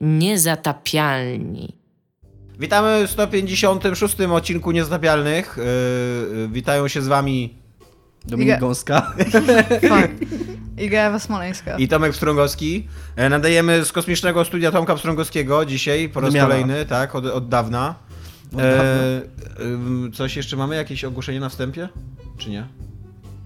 Niezatapialni. Witamy w 156 odcinku Niezatapialnych. Yy, witają się z wami Dominik Iga- Gąska. Fuck. Iga Ewa Smoleńska. i Tomek Pstrągowski. E, Nadajemy z kosmicznego studia Tomka Pstrągowskiego dzisiaj, po raz Wymiana. kolejny, tak, od, od dawna. Od dawna. ym, coś jeszcze mamy? Jakieś ogłoszenie na wstępie? Czy nie?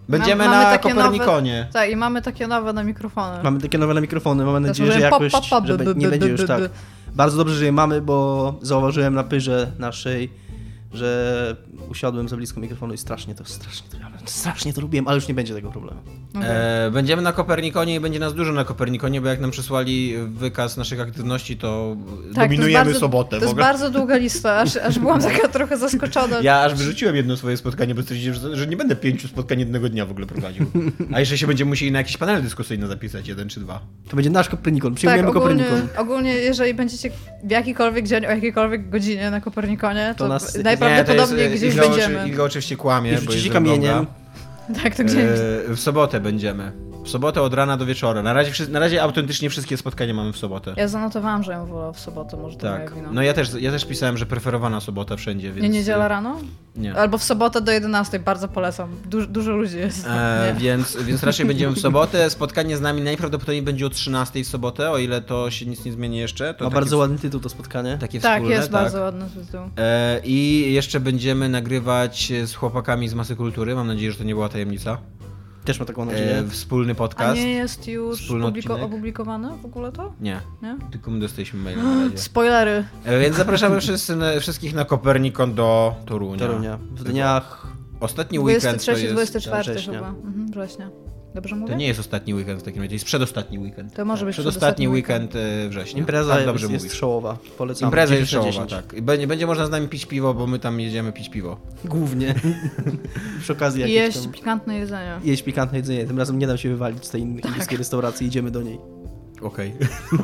Będziemy mamy na Kopernikonie. Tak, i mamy takie nowe na mikrofony. Mamy takie nowe mikrofony, mamy nadzieję, że pop, że by, be- nie będzie już tak. Bardzo dobrze, że je mamy, bo zauważyłem na pyrze naszej, że usiadłem za blisko mikrofonu i strasznie to, strasznie to, strasznie to lubiłem, ale już nie będzie tego problemu. Okej. E, będziemy na Kopernikonie i będzie nas dużo na Kopernikonie, bo jak nam przysłali wykaz naszych aktywności, to Tak, to dominujemy bardzo- sobotę. To jest bardzo długa lista, aż, aż byłam taka trochę zaskoczona. Ja aż wyrzuciłem jedno swoje spotkanie, bo stwierdziłem, że, że nie będę pięciu spotkań jednego dnia w ogóle prowadził. A jeszcze się będziemy musieli na jakiś panel dyskusyjny zapisać, jeden czy dwa. To będzie nasz Kopernikon, tak, przyjmujemy ogólnie, Kopernikon. ogólnie, jeżeli będziecie w jakikolwiek dzień, o jakiejkolwiek godzinie na Kopernikonie, to, To nas- najprawdopodobniej Nie, to jest, gdzieś Iga będziemy. Iga oczywiście kłamie, I bo jest kamieniem. Tak, to gdzieś. E, w sobotę będziemy. W sobotę od rana do wieczora. Na razie, na razie autentycznie wszystkie spotkania mamy w sobotę. Ja zanotowałam, że ją wolę w sobotę, może to Tak. moja wina. No ja też, ja też pisałem, że preferowana sobota wszędzie, więc... Nie niedziela rano? Nie. Albo w sobotę do 11, bardzo polecam. Du dużo ludzi jest. E, więc, więc raczej będziemy w sobotę. Spotkanie z nami najprawdopodobniej będzie o 13 w sobotę, o ile to się nic nie zmieni jeszcze. To Ma takie bardzo ładny tytuł to spotkanie. Takie Tak, wspólne, jest tak. bardzo ładny tytuł. E, I jeszcze będziemy nagrywać z chłopakami z Masy Kultury. Mam nadzieję, że to nie była tajemnica. Też ma taką nadzieję. E, wspólny A podcast. nie jest już publiko- opublikowane w ogóle to? Nie, Nie? tylko my dostaliśmy maila na razie. Spoilery. E, więc zapraszamy wszyscy, na, wszystkich na Kopernikon do Torunia. Torunia. W dniach... Ostatni weekend to 23, jest... 24 września. chyba. Mhm, września. Dobrze mówię? To nie jest ostatni weekend w takim razie, jest przedostatni weekend. To może być Przedostatni przedostatni weekend e, września. Impreza tak, jest, dobrze jest mówisz. showowa. Polecam. Impreza jest 10 na showowa, 10. tak. Będzie, będzie można z nami pić piwo, bo my tam jedziemy pić piwo. Głównie. Przy okazji jakieś jeść tam... pikantne jedzenie. Jeść pikantne jedzenie. Tym razem nie dam się wywalić z tej Tak. indyjskiej restauracji. Idziemy do niej. Okej.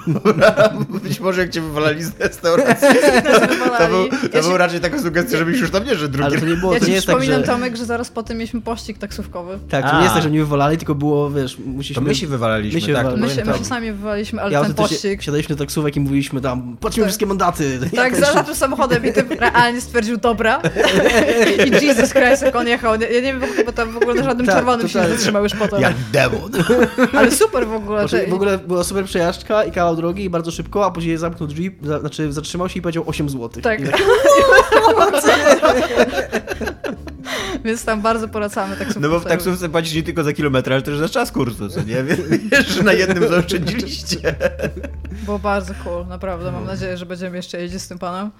Dobra, Być może jak cię wywalali z restauracji, to, był, to Ja był raczej taka sugestia, żebyś już tam nie szedł drugi Ale to nie było, Ja to ci nie jest tak, przypominam, że... Tomek, że zaraz potem mieliśmy pościg taksówkowy. Tak, to A. nie jest tak, że mnie wywalali, tylko było, wiesz, musieliśmy... To my się wywalaliśmy, My się tak. wywalaliśmy. My się, my się sami wywaliśmy, ale Ja ten pościg... siadaliśmy do taksówek i mówiliśmy tam, płacimy Tak. wszystkie mandaty. Tak, Jakaś- za tym samochodem i typ realnie stwierdził dobra. I Jesus Christ, jak on jechał. Ja nie wiem, bo tam w ogóle na żadnym Tak, czerwonym się nie zatrzymał już potem. Jak demon. Ale super w ogóle. W ogóle była super przejażdżka i kawał drogi i bardzo szybko, a później zamknął drzwi, za, znaczy zatrzymał się i powiedział 8 zł. Tak. Więc tam bardzo polecamy taksówkę. No bo w taksówce płacisz nie tylko za kilometr, ale też za czas kursu, co nie? Wiesz, na jednym zaoszczędziliście. Było bardzo cool, naprawdę. Mam nadzieję, że będziemy jeszcze jeździć z tym panem.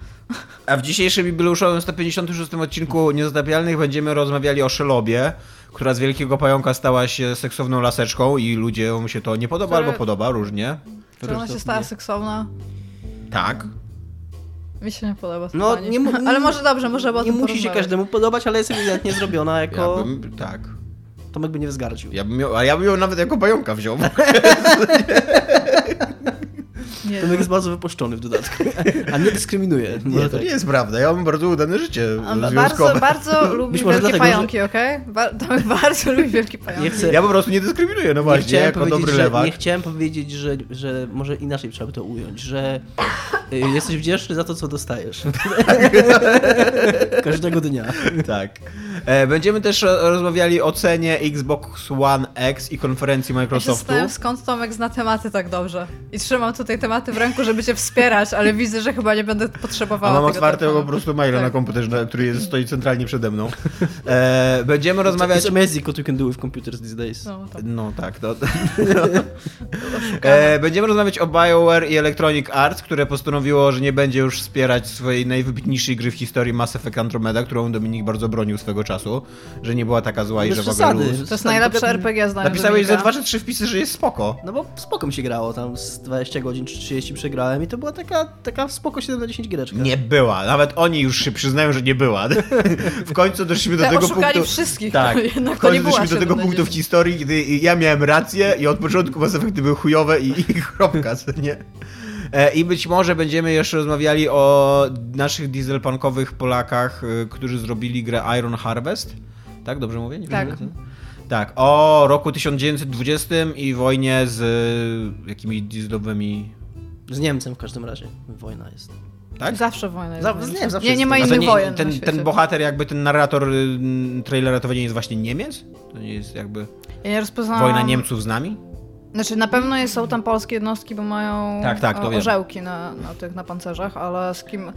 A w dzisiejszym jubileuszowym 156 odcinku Niezatapialnych będziemy rozmawiali o Szelobie, która z wielkiego pająka stała się seksowną laseczką i ludziom się to nie podoba Które- albo podoba, różnie. Czy ona się stała seksowna? Tak. Mi się nie podoba No, nie mu- Ale może dobrze, może o Nie musi się każdemu podobać, ale jest ewidentnie zrobiona jako... Ja bym, tak. Tomek by nie wzgardził. Ja bym ją, a ja bym ją nawet jako pająka wziął. Nie, Tomek jest bardzo wypuszczony w dodatku. A nie dyskryminuje. Nie, Może to tak. nie jest prawda. Ja mam bardzo udane życie On bardzo, bardzo lubi wielkie dlatego, że- pająki, okej? Ba Tomek bardzo lubi wielkie pająki. Nie chcę... Ja po prostu nie dyskryminuję, no Nie właśnie, chciałem, jako powiedzieć, dobry że, lewak. nie chciałem powiedzieć, że, że może inaczej trzeba by to ująć, że y, jesteś wdzięczny za to, co dostajesz. Każdego dnia. Tak. E, Będziemy też ro- rozmawiali o cenie Xbox One X i konferencji Ja się Microsoftu. skąd Tomek zna tematy tak dobrze. I trzymam tutaj tematy w ręku, żeby cię wspierać, ale widzę, że chyba nie będę A potrzebowała mam tego otwartego telefonu. po prostu maila Tak. na komputerze, który jest, stoi centralnie przede mną. E, będziemy rozmawiać... It's amazing what you can do with computers these days. No, to No tak, to... E, będziemy rozmawiać o BioWare i Electronic Arts, które postanowiło, że nie będzie już wspierać swojej najwybitniejszej gry w historii Mass Effect Andromeda, którą Dominik bardzo bronił swego czasu, że nie była taka zła i Bez że w ogóle przesady. luz. To jest najlepsze RPG zdaniem Napisałeś za Dominika. dwa czy trzy wpisy, że jest spoko. No bo spoko mi się grało, tam z 20 godzin czy 30 przegrałem i to była taka, taka spoko 7 na 10 giereczka. Nie była. Nawet oni już się przyznają, że nie była. W końcu doszliśmy do Te tego punktu. wszystkich, Tak. jednak w nie końcu była doszliśmy do tego 7 na punktu w 10. historii, gdy ja miałem rację i od początku Mass Effecty były chujowe i, i kropka, co nie? E, I być może będziemy jeszcze rozmawiali o naszych dieselpunkowych Polakach, y, którzy zrobili grę Iron Harvest. Tak, dobrze mówię? Nie Tak. wiem, Tak, o roku 1920 i wojnie z y, jakimiś dieselowymi Z Niemcem w każdym razie wojna jest. Tak? Zawsze wojna jest. Za- nie, zawsze nie, nie ma innych wojen ten, ten bohater, jakby ten narrator y, trailera, to nie jest właśnie Niemiec? To nie jest jakby Ja nie rozpoznałam... wojna Niemców z nami? Znaczy na pewno jest, są tam polskie jednostki, bo mają Tak, tak, e, wiem. orzełki na, na tych na pancerzach, ale z kim...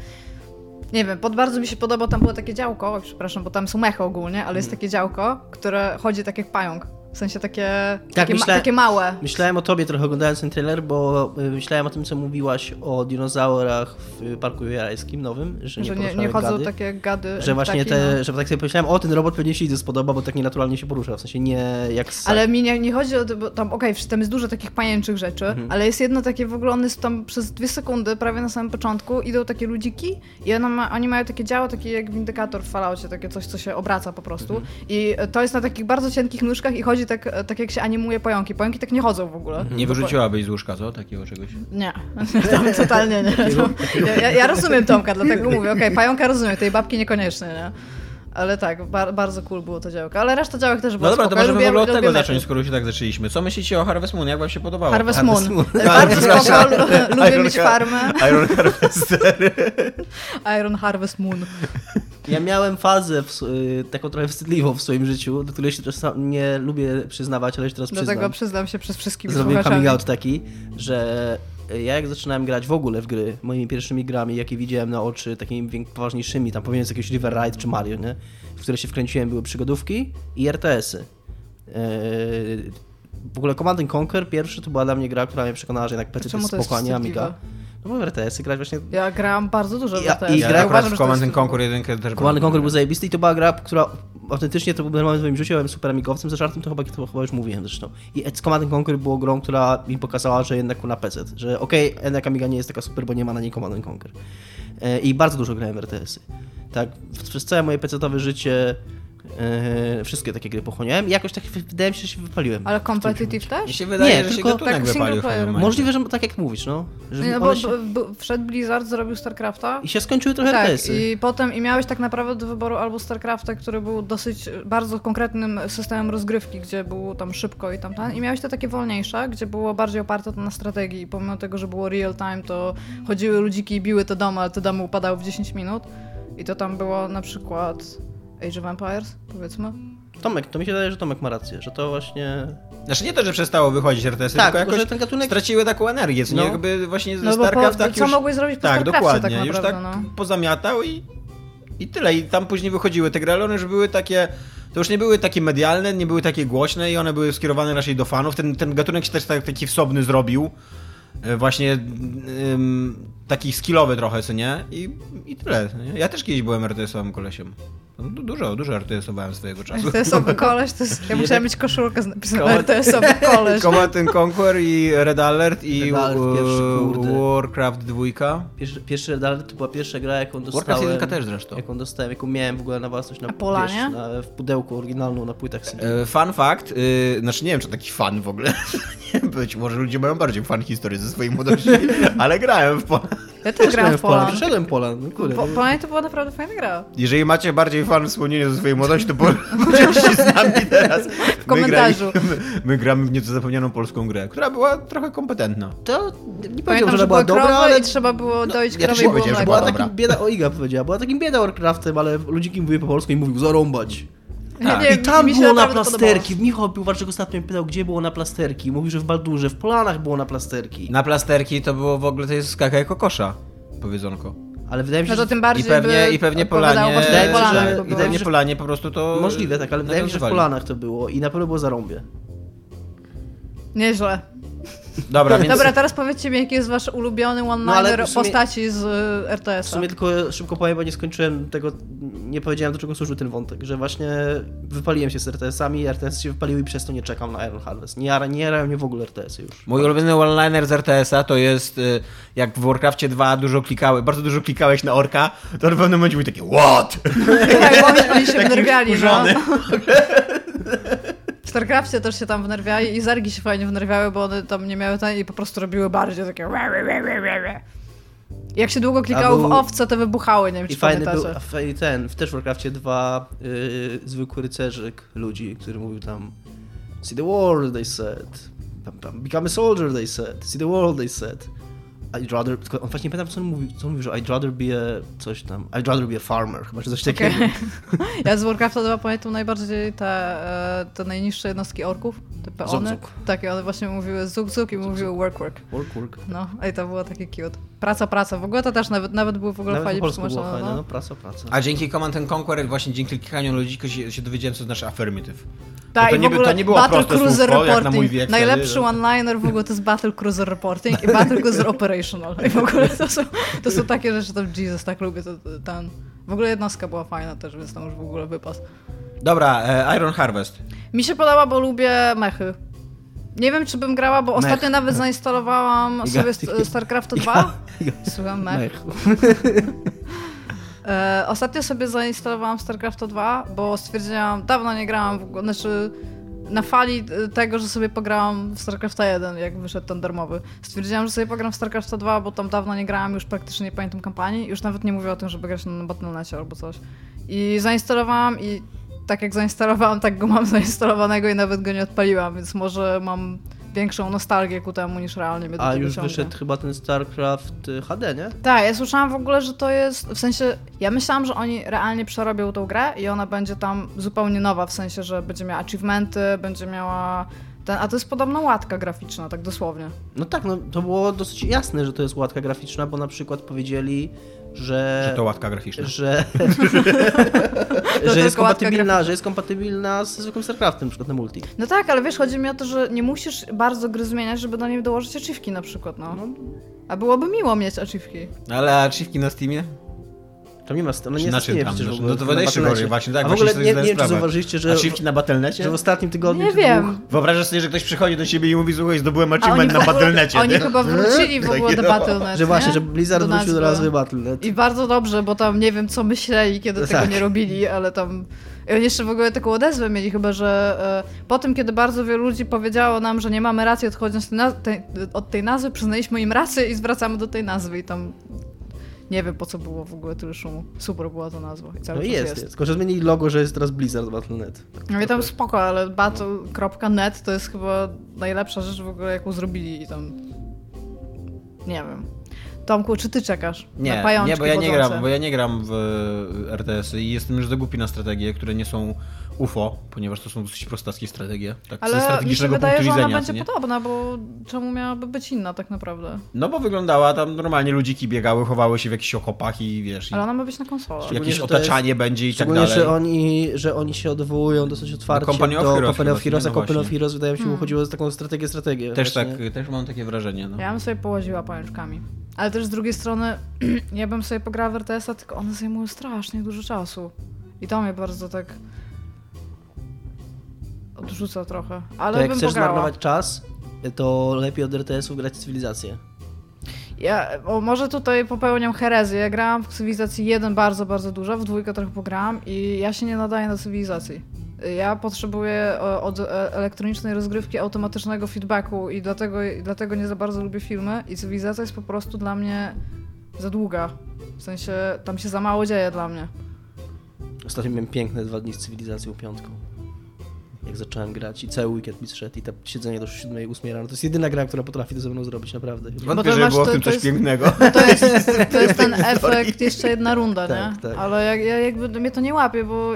Nie wiem, pod bardzo mi się podoba, tam było takie działko, przepraszam, bo tam są mechy ogólnie, ale Mhm. jest takie działko, które chodzi tak jak pająk. W sensie takie, takie, Tak, myślę- ma, takie małe. Myślałem o tobie trochę oglądając ten trailer, bo y, myślałem o tym, co mówiłaś o dinozaurach w Parku Jurajskim nowym, że nie, Że nie, nie chodzą gady. takie gady. Że właśnie ptaki, te, no. że tak sobie pomyślałem, o ten robot pewnie się spodoba, bo tak nienaturalnie się porusza, w sensie nie jak. Ale mi nie, nie chodzi o to, bo tam, okej, tam jest dużo takich pajęczych rzeczy, Mhm. ale jest jedno takie w ogóle, one są tam przez dwie sekundy, prawie na samym początku, idą takie ludziki i ma, oni mają takie działo, takie jak windykator w Falloutie, takie coś, co się obraca po prostu. Mhm. I to jest na takich bardzo cienkich nóżkach i chodzi tak, tak jak się animuje pająki. Pająki tak nie chodzą w ogóle. Nie wyrzuciłabyś z łóżka, co? Takiego czegoś. Nie, tam totalnie nie. Ja, ja, ja rozumiem Tomka, dlatego mówię, okej, pająka rozumiem, tej babki niekoniecznie, nie? Ale tak, bar, bardzo cool było to działko. Ale reszta działek też było No dobra, to spoko. Ja możemy w lubię- ogóle od tego zacząć, skoro się tak zaczęliśmy. Co myślicie o Harvest Moon? Jak wam się podobało? Harvest Harvest Moon. Moon. Bardzo spoko, lu- lubię Iron mieć farmę. Iron Harvester. Iron Harvest Moon. Ja miałem fazę w, y, taką trochę wstydliwą w swoim życiu, do której się czasem nie lubię przyznawać, ale się teraz Dlatego przyznam. przyznam się przez wszystkich Zrobiłem coming out taki, że ja jak zaczynałem grać w ogóle w gry, moimi pierwszymi grami, jakie widziałem na oczy, takimi poważniejszymi, tam powiedzmy jakiegoś River Ride czy Mario, nie? w które się wkręciłem, były przygodówki i RTS-y. Eee, w ogóle Command and Conquer pierwszy to była dla mnie gra, która mnie przekonała, że jednak PC to jest to jest spoko, a nie wstydliwe? Amiga. No bo w RTS-y grać właśnie... Ja grałam bardzo dużo w Ja- RTS. i Ja gra- akurat uważam, w Command jest Conquer jedynkę też Command and Conquer był zajebisty i to była gra, która autentycznie to był moment w moim życiu, ja byłem super amigowcem, ze żartem to chyba, to chyba już mówiłem zresztą. I Command and Conquer było grą, która mi pokazała, że jednak na PC, że okej, okay, jednak Amiga nie jest taka super, bo nie ma na niej Command and Conquer. E, I bardzo dużo grałem w RTS-y. Tak, w- przez całe moje PC-owe życie e, wszystkie takie gry pochłoniałem i jakoś tak wydaje mi się, że się wypaliłem. Ale competitive też? Mi się wydaje, Nie, że się tylko gatunek tak wypalił. Możliwe, że tak jak mówisz, no. Że Nie, no bo się... b- b- wszedł Blizzard, zrobił StarCrafta. I się skończyły trochę Tak, RTS-y. i potem i miałeś tak naprawdę do wyboru albo StarCrafta, który był dosyć bardzo konkretnym systemem rozgrywki, gdzie było tam szybko i tam i miałeś te takie wolniejsze, gdzie było bardziej oparte to na strategii i pomimo tego, że było real time, to chodziły ludziki i biły te domy, ale te domy upadały w 10 minut i to tam było na przykład Age of Empires, powiedzmy. Tomek, to mi się wydaje, że Tomek ma rację, że to właśnie... Znaczy nie to, że przestało wychodzić RTS-y, Tak, tylko jakoś że ten gatunek... straciły taką energię, co nie? No. Jakby właśnie ze No bo po, StarCrafta co już... mogłeś zrobić po Tak, dokładnie. tak już naprawdę, tak no. pozamiatał i, i tyle. I tam później wychodziły te gry, ale one już były takie... To już nie były takie medialne, nie były takie głośne i one były skierowane raczej do fanów. Ten, ten gatunek się też tak, taki wsobny zrobił. E, Właśnie ym, taki skillowy trochę, co nie? I, i tyle. Nie? Ja też kiedyś byłem RTS-owym kolesiem. No, du- Dużo, dużo RTS-owałem swojego czasu. RTS-owy koleś, to jest, ja musiałam mieć koszulkę z napisem RTS-owy koleś. Command and Conquer i Red Alert i Red Alert e, pierwszy. Warcraft 2. Pierwszy, pierwszy Red Alert to była pierwsza gra, jaką dostałem. Warcraft 1 też zresztą. Jaką dostałem, jaką miałem w ogóle na własność na, A Pola, nie? na, w pudełku oryginalną na płytach CD. E, Fun fact, y, znaczy nie wiem, czy taki fan w ogóle. Być może ludzie mają bardziej fan historii ze swojej młodości, ale grałem w Pola. Ja też grałam w Polan. Przeszedłem Polan, no kurde. Po, Polan to była naprawdę fajna gra. Jeżeli macie bardziej fan wspomnienia ze swojej młodości, to podzielcie z nami teraz. W komentarzu. My, my gramy w nieco zapomnianą polską grę, która była trochę kompetentna. To nie powiedział, że była dobra, ale trzeba było dojść ja krowy też i nie było powiedziałem, że mleko. była była takim bieda, o Iga powiedziała, była takim bieda Warcraftem, ale ludziki mówiły po polsku i mówił zarąbać. Tak. nie, I tam było na plasterki. Michał Piłwarczyk ostatnio pytał, gdzie było na plasterki. Mówił, że w Baldurze, w Polanach było na plasterki. Na plasterki to było w ogóle, to jest skaka jako kosza, powiedzonko. Ale wydaje mi się, No to że... tym I bardziej pewnie, by i pewnie Polanie, właśnie Wydaje mi się, Polanach, że- i pewnie Polanie po prostu to Możliwe, tak, ale wydaje mi się, że w. Polanach to było i na pewno było zarąbie. Nieźle. Dobra, więc... Dobra, teraz powiedzcie mi, jaki jest wasz ulubiony No, one-liner w sumie- postaci z W RTS-a. sumie tylko szybko powiem, bo nie skończyłem tego, nie powiedziałem do czego służył ten wątek, że właśnie wypaliłem się z RTS-ami, RTS się wypaliły i przez to nie czekam na Iron Harvest. Nie, nie jarają mnie w ogóle RTS-y już. Mój ulubiony one-liner z RTS-a to jest y, jak w Warcraftie 2 dużo klikałeś, bardzo dużo klikałeś na orka, to w pewnym momencie mówi takie WHAT? Tak, bo oni, oni się Taki wnerwiali, no. W StarCraftie też się tam wnerwiali i Zargi się fajnie wnerwiały, bo one tam nie miały ten i po prostu robiły bardziej takie Jak się długo klikało był- w owce, to wybuchały, nie wiem I czy fajny był pamiętacie. fa- i ten, w też w Warcraftie 2 yy, zwykły rycerzyk ludzi, który mówił tam See the world, they said. Tam, tam, Become a soldier, they said. See the world, they said. I'd rather, tylko on właśnie nie pamiętam co on mówił, co on mówił, że I'd rather be a coś tam, I'd rather be a farmer, chyba, że coś takiego. Okej. Ja z Warcrafta 2 pamiętam najbardziej te, e, te najniższe jednostki orków, te peony. Zuk, zuk. Tak, i one właśnie mówiły zuk zuk i mówiły work work. Work, work. No, i to było takie cute. Praca, praca. W ogóle to też nawet, nawet były w ogóle Nawet po fajnie przetłumaczone. fajne, No. no, praca, praca. A dzięki Command and Conquer, właśnie dzięki klikaniu ludzika się, się dowiedziałem, co znaczy affirmative. Tak, to i nie w by- ogóle to nie było Battle proste Cruiser słówko, na Reporting. mój wiek Najlepszy one-liner w ogóle to jest Battle Cruiser Reporting i Battle Cruiser I w ogóle to są, to są takie rzeczy, to Jesus, tak lubię to, ten... W ogóle jednostka była fajna też, więc tam już w ogóle wypas. Dobra, e, Iron Harvest. Mi się podoba, bo lubię mechy. Nie wiem, czy bym grała, bo Mech. ostatnio nawet zainstalowałam Iga- sobie st- StarCraft 2. Słucham, mech. Mech. E, ostatnio sobie zainstalowałam StarCraft 2, bo stwierdziłam, dawno nie grałam w ogóle, znaczy na fali e, tego, że sobie pograłam w StarCrafta 1, jak wyszedł ten darmowy. Stwierdziłam, że sobie pogram w StarCrafta 2, bo tam dawno nie grałam, już praktycznie nie pamiętam kampanii. Już nawet nie mówię o tym, żeby grać na Battle.necie albo coś. I zainstalowałam i tak jak zainstalowałam, tak go mam zainstalowanego i nawet go nie odpaliłam, więc może mam większą nostalgię ku temu niż realnie mnie do A już ciągnie. wyszedł chyba ten StarCraft y, HD, nie? Tak, ja słyszałam w ogóle, że to jest, w sensie, ja myślałam, że oni realnie przerobią tą grę i ona będzie tam zupełnie nowa, w sensie, że będzie miała achievementy, będzie miała ten, a to jest podobno łatka graficzna, tak dosłownie. No tak, no to było dosyć jasne, że to jest łatka graficzna, bo na przykład powiedzieli, że... Że to łatka graficzna. że, że, jest kompatybilna, że jest kompatybilna z zwykłym StarCraftem, na przykład na multi. No tak, ale wiesz, chodzi mi o to, że nie musisz bardzo gry zmieniać, żeby do niej dołożyć achievki na przykład, no. A byłoby miło mieć achievki. Ale achievki na Steamie? Tam nie ma, no Czy nie czym nie tam? przecież w No ogóle. to na jeszcze Battle.necie. gorzej, właśnie tak, A w właśnie ogóle nie, nie wiem, czy zauważyliście, że, na Battle.necie? że w ostatnim tygodniu... Nie wiem. dwóch- Wyobrażasz sobie, że ktoś przychodzi do ciebie i mówi, słuchaj, zdobyłem A oni, achievement na ogóle- Battle.necie, oni nie? chyba wrócili w ogóle Takie do no. Battle.net, Że właśnie, nie? że Blizzard Do wrócił do nazwy Battle.net. I bardzo dobrze, bo tam nie wiem, co myśleli, kiedy No tego tak. nie robili, ale tam. I oni jeszcze w ogóle taką odezwę mieli, chyba że e, po tym, kiedy bardzo wielu ludzi powiedziało nam, że nie mamy racji odchodząc tej, od tej nazwy, przyznaliśmy im rację i zwracamy do tej nazwy. I tam nie wiem po co było w ogóle tyle szumu. Super była ta nazwa. I cały No czas jest, jest. jest. Tylko, że zmienili logo, że jest teraz Blizzard Battle.net. No i tam spoko, ale battle.net to jest chyba najlepsza rzecz w ogóle, jaką zrobili i tam. Nie wiem. Tomku, czy ty czekasz? na Nie, pajączki nie, bo ja nie gram, bo ja nie gram w e, RTS-y i jestem już za głupi na strategie, które nie są UFO, ponieważ to są dosyć prostackie strategie, tak ze Ale mi się strategicznego wydaje, punktu że ona będzie nie? podobna, bo czemu miałaby być inna tak naprawdę? No bo wyglądała tam normalnie ludziki biegały, chowały się w jakichś okopach i wiesz, Ale ona ma być na konsolę. Jakieś to jest- otaczanie będzie i tak dalej. że oni, że oni się odwołują dosyć otwarcie Do Company of do Heroes Company of Heroes, a no Company of. Heroes wydaje mi się Hmm. chodziło o taką strategię, strategię. Też tak, właśnie. też mam takie wrażenie. No. Ja bym sobie położyła pajączkami. Ale też z drugiej strony, ja bym sobie pograła w RTS-a, tylko one zajmują strasznie dużo czasu. I to mnie bardzo tak odrzuca trochę. Ale To jak bym chcesz pograła. zmarnować czas, to lepiej od RTS-ów grać w cywilizację. Ja o, może tutaj popełniam herezję. Ja grałam w cywilizacji 1 bardzo, bardzo dużo, w dwójkę trochę pograłam i ja się nie nadaję do cywilizacji. Ja potrzebuję od e, elektronicznej rozgrywki automatycznego feedbacku i dlatego, dlatego nie za bardzo lubię filmy i cywilizacja jest po prostu dla mnie za długa. W sensie tam się za mało dzieje dla mnie. Ostatnio miałem piękne dwa dni z cywilizacją piątką. Jak zacząłem grać i cały weekend mi zszedł i to siedzenie do 7, 8 rano. To jest jedyna gra, która potrafi to ze mną zrobić, naprawdę. Wątpię, Bo to masz- było w tym to coś jest- pięknego. To jest, to jest ten efekt, jeszcze jedna runda, Tak, nie? tak. Ale jak, ja jakby mnie to nie łapie, bo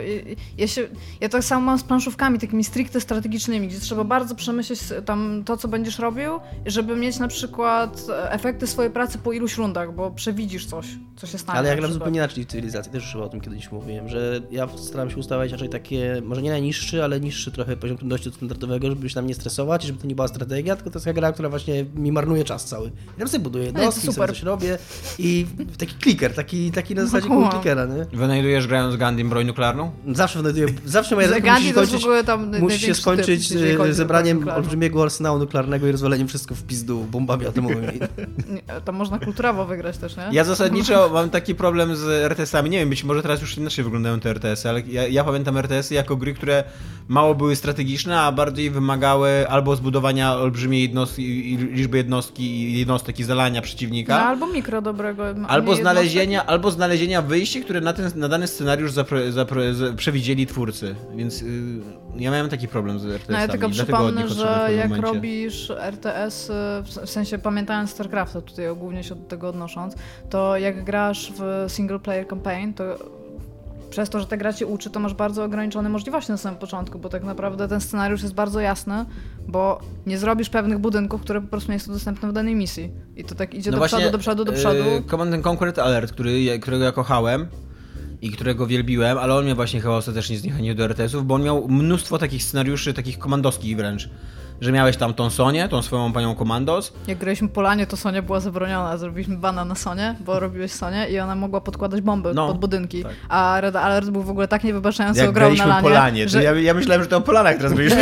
ja się, ja tak samo mam z planszówkami takimi stricte strategicznymi, gdzie trzeba bardzo przemyśleć tam to, co będziesz robił, żeby mieć na przykład efekty swojej pracy po iluś rundach, bo przewidzisz coś, co się stanie. Ale ja na gram zupełnie inaczej w cywilizacji, też już chyba o tym kiedyś mówiłem, że ja staram się ustawiać raczej takie, może nie najniższy, ale niższy trochę poziom trudności od standardowego, żeby się tam nie stresować, żeby to nie była strategia, tylko to jest taka gra, która właśnie mi marnuje czas cały. Ja sobie buduję No i to jednostki, sobie super. coś robię i taki kliker, taki, taki na zasadzie cool klikera, nie? Wynajdujesz grając Gandhi broń nuklearną? Zawsze wynajduję, zawsze moja Za zadania musi to skończyć, ogóle tam musi się skończyć typ, z zebraniem olbrzymiego arsenału nuklearnego i rozwaleniem wszystko w pizdu bombami atomowymi. Tam można kulturowo wygrać też, nie? Ja zasadniczo mam taki problem z RTS-ami. Nie wiem, być może teraz już inaczej wyglądają te RTS-y, ale ja, ja pamiętam RTS-y jako gry, które mało były były strategiczne, a bardziej wymagały albo zbudowania olbrzymiej jednostki, liczby jednostki, jednostek i zalania przeciwnika. No, albo mikro dobrego. Albo znalezienia, albo znalezienia wyjści, które na, ten, na dany scenariusz zapre, zapre, z, przewidzieli twórcy. Więc y, ja miałem taki problem z RTS-ami. No ja tylko przypomnę, że jak momencie. robisz RTS, w sensie pamiętając StarCrafta, tutaj głównie się do tego odnosząc, to jak grasz w single player campaign, to przez to, że ta gra cię uczy, to masz bardzo ograniczone możliwości na samym początku, bo tak naprawdę ten scenariusz jest bardzo jasny, bo nie zrobisz pewnych budynków, które po prostu nie są dostępne w danej misji. I to tak idzie no do właśnie, przodu, do przodu, do przodu. Yy, Command Conquer Alert, który, którego ja kochałem, i którego wielbiłem, ale on mnie właśnie chyba ostatecznie zniechęcił do RTS-ów, bo on miał mnóstwo takich scenariuszy, takich komandowskich wręcz że miałeś tam tą Sonię, tą swoją panią komandos. Jak graliśmy Polanie, to Sonia była zabroniona. Zrobiliśmy bana na Sonię, bo robiłeś Sonię i ona mogła podkładać bomby no, pod budynki. Tak. A Red Alert był w ogóle tak niewybaczający Jak grał na lanie. Polanie, że... ja, ja myślałem, że to o Polanach teraz będziesz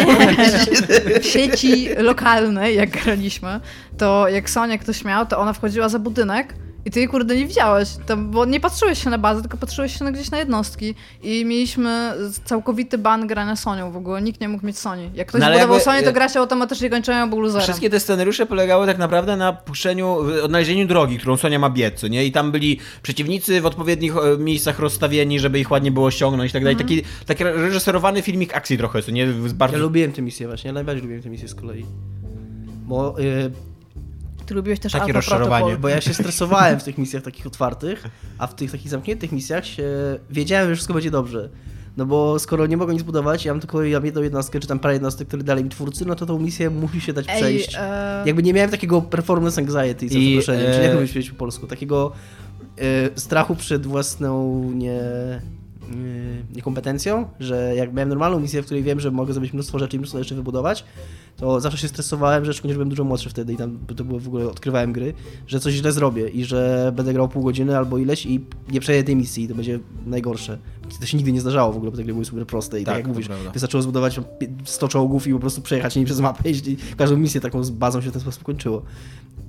W sieci lokalnej, jak graliśmy, to jak Sonia ktoś miał, to ona wchodziła za budynek i ty jej kurde nie widziałeś, to, bo nie patrzyłeś się na bazę, tylko patrzyłeś się na gdzieś na jednostki. I mieliśmy całkowity ban grania Sonią w ogóle. Nikt nie mógł mieć Sony. Jak ktoś no, budował Sony, to gra się automatycznie kończyła był loserem. Wszystkie te scenariusze polegały tak naprawdę na puszczeniu, odnalezieniu drogi, którą Sonia ma biec, co nie? I tam byli przeciwnicy w odpowiednich e, miejscach rozstawieni, żeby ich ładnie było ściągnąć i tak dalej. Mm. Taki, taki reżyserowany filmik akcji trochę, co nie? Bardzo... Ja lubiłem tę misję właśnie, ja najbardziej lubiłem tę misję z kolei. Bo yy, ty lubiłeś też Takie rozczarowanie. Bo ja się stresowałem w tych misjach takich otwartych, a w tych takich zamkniętych misjach się wiedziałem, że wszystko będzie dobrze. No bo skoro nie mogę nic budować, ja mam tylko ja mam jedną jednostkę, czy tam parę jednostek, które dali mi twórcy, no to tą misję musi się dać Ej, przejść. E... Jakby nie miałem takiego performance anxiety, za przeproszeniem, e... czy jak to powiedzieć po polsku, takiego e, strachu przed własną nie niekompetencją, że jak miałem normalną misję, w której wiem, że mogę zrobić mnóstwo rzeczy i mnóstwo rzeczy wybudować, to zawsze się stresowałem, że szczególnie, że byłem dużo młodszy wtedy i tam to było w ogóle odkrywałem gry, że coś źle zrobię i że będę grał pół godziny albo ileś i nie przejdę tej misji i to będzie najgorsze. To się nigdy nie zdarzało w ogóle, bo te gry były super proste i tak, tak jak mówisz, prawda. wystarczyło zbudować 100 czołgów i po prostu przejechać nimi przez mapę i każdą misję taką z bazą się w ten sposób kończyło.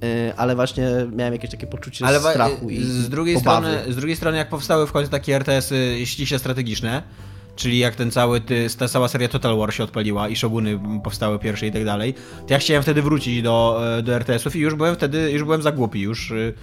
E, ale właśnie miałem jakieś takie poczucie ale strachu i z drugiej strony Z drugiej strony, jak powstały w końcu takie RTS-y ściśle strategiczne, czyli jak ten cały, ty, ta cała seria Total War się odpaliła i Shoguny powstały pierwsze i tak dalej, to ja chciałem wtedy wrócić do, e, do RTS-ów i już byłem wtedy, już byłem za głupi, już y,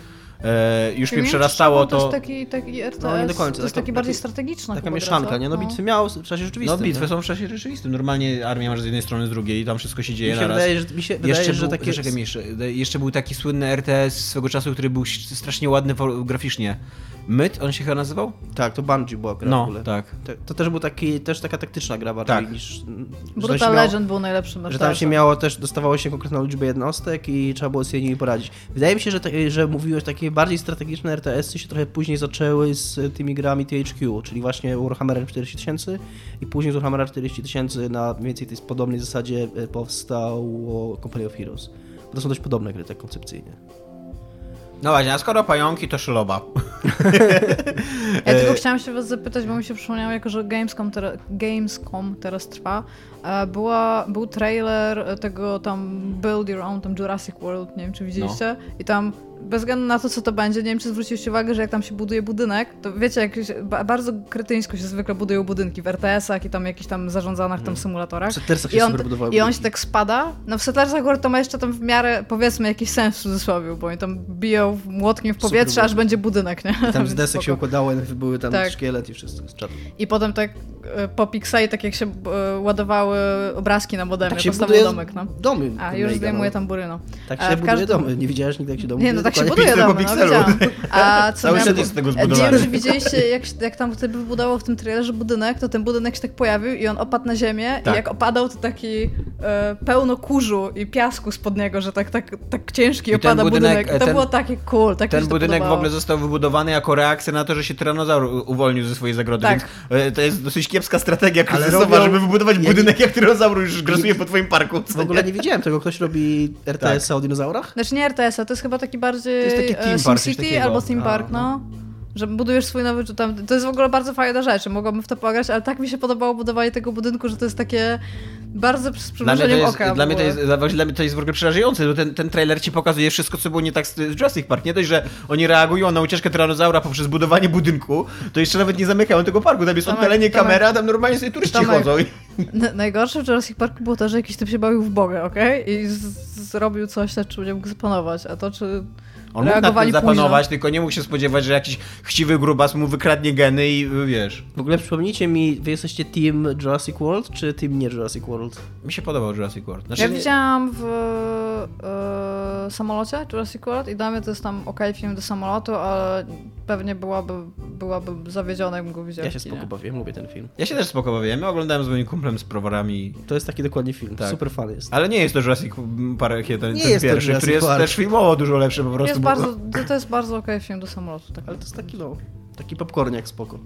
E, już mi przerastało to. To taki, taki RTS, no, nie do końca. To jest taki, taki bardziej strategiczny. Taka mieszanka, nie? No, no bitwy miał w czasie rzeczywistym. No bitwy nie? są w czasie rzeczywistym. Normalnie armia masz z jednej strony, z drugiej i tam wszystko się dzieje mi się naraz. Wydaje, że, mi się wydaje, jeszcze że był, takie... jeszcze, jeszcze był taki słynny RTS swego czasu, który był strasznie ładny graficznie. Myt, on się chyba nazywał? Tak, to Bungie była gra no, w ogóle. tak. To, to, też był taki, też taka taktyczna gra bardziej tak. niż... Brutal Legend był najlepszym Że tam się miało też, dostawało się konkretną liczbę jednostek i trzeba było sobie nimi poradzić. Wydaje mi się, że, te, że mówiłeś takie bardziej strategiczne RTS-y się trochę później zaczęły z tymi grami THQ, czyli właśnie Warhammer 40 tysięcy i później z Warhammer 40 tysięcy na mniej więcej tej podobnej zasadzie e, powstało Company of Heroes. To są dość podobne gry tak koncepcyjnie. No właśnie, a skoro pająki, to szyloba. Ja tylko chciałam się was zapytać, bo mi się przypomniało, jako że Gamescom, ter Gamescom teraz trwa, e, była, był trailer tego tam Build Your Own, tam Jurassic World, nie wiem czy widzieliście, no. i tam bez względu na to, co to będzie, nie wiem, czy zwróciliście uwagę, że jak tam się buduje budynek, to wiecie, jak się, bardzo kretyńsko się zwykle budują budynki w RTS-ach i tam jakichś tam zarządzanych tam mm. symulatorach. W Settlersach I on, I on się tak spada. No w Settlersach to ma jeszcze tam w miarę, powiedzmy, jakiś sens w cudzysłowie, bo oni tam biją młotkiem w powietrze, aż będzie budynek, nie? I tam z desek się układało, były tam tak. szkielet i wszystko z. I potem tak e, po Pixie, tak jak się e, ładowały obrazki na modemie, tak się domek, no. Domy. A, już zdejmuje tam buryno. Tak się buduje każdym... domy. Nie widziałeś nigdy, jak się domy Nie, no tak się buduje domy, no, A co Cały świat jest z tego zbudowany. Nie wiem, widzieliście, jak, jak tam sobie wybudował w tym trailerze budynek, to ten budynek się tak pojawił i on opadł na ziemię tak. i jak opadał, to taki e, pełno kurzu i piasku spod niego, że tak, tak, tak ciężki I opada budynek, budynek. To ten, było takie cool. Tak ten budynek podobało. w ogóle został wybudowany jako reakcja na to, że się tyranozaur uwolnił ze swojej zagrody, tak. więc e, to jest dosyć kiepska strategia kryzysowa, żeby wybudować budynek, jak tyrannozaur już grasuje po twoim parku. W ogóle nie widziałem tego. Ktoś robi RTS-a tak. o dinozaurach? Znaczy nie RTS-a, to jest chyba taki bardziej to jest taki e, SimCity albo Theme Park, no. Że budujesz swój nowy, tam, to jest w ogóle bardzo fajna rzecz, mogłabym w to pograć, ale tak mi się podobało budowanie tego budynku, że to jest takie bardzo z przymrużeniem oka. Dla mnie, to jest, dla mnie to jest w ogóle przerażające, bo ten, ten trailer ci pokazuje wszystko, co było nie tak z Jurassic Park. Nie dość, że oni reagują na ucieczkę tyranozaura poprzez budowanie budynku, to jeszcze nawet nie zamykają tego parku, tam jest oddalenie kamera, tam normalnie sobie turyści Tomek, chodzą. N- najgorsze w Jurassic Parku było to, że jakiś typ się bawił w Boga, okej? I z- zrobił coś, nad czym nie mógł zapanować. A to, czy On mógł na tym zapanować, tylko nie mógł się spodziewać, że jakiś chciwy grubas mu wykradnie geny i y, wiesz. W ogóle przypomnijcie mi, wy jesteście team Jurassic World, czy team nie Jurassic World? Mi się podobał Jurassic World. Znaczy, Ja nie- widziałam w e, samolocie Jurassic World i dla mnie to jest tam ok film do samolotu, ale pewnie byłaby, byłaby zawiedziona, jakbym go widziała Ja się spoko bawię, lubię ten film. Ja się też spoko bawiłem. Ja oglądałem z moim kumplem z prowarami. To jest taki dokładnie film, Tak. super fan jest. Ale nie jest to Jurassic Park ten, ten Nie jest to pierwszy, Jurassic który jest Park. też filmowo dużo lepszy po prostu. Bardzo, to jest bardzo ok film do samolotu. Tak. Ale to jest taki no, taki popcorniak spoko.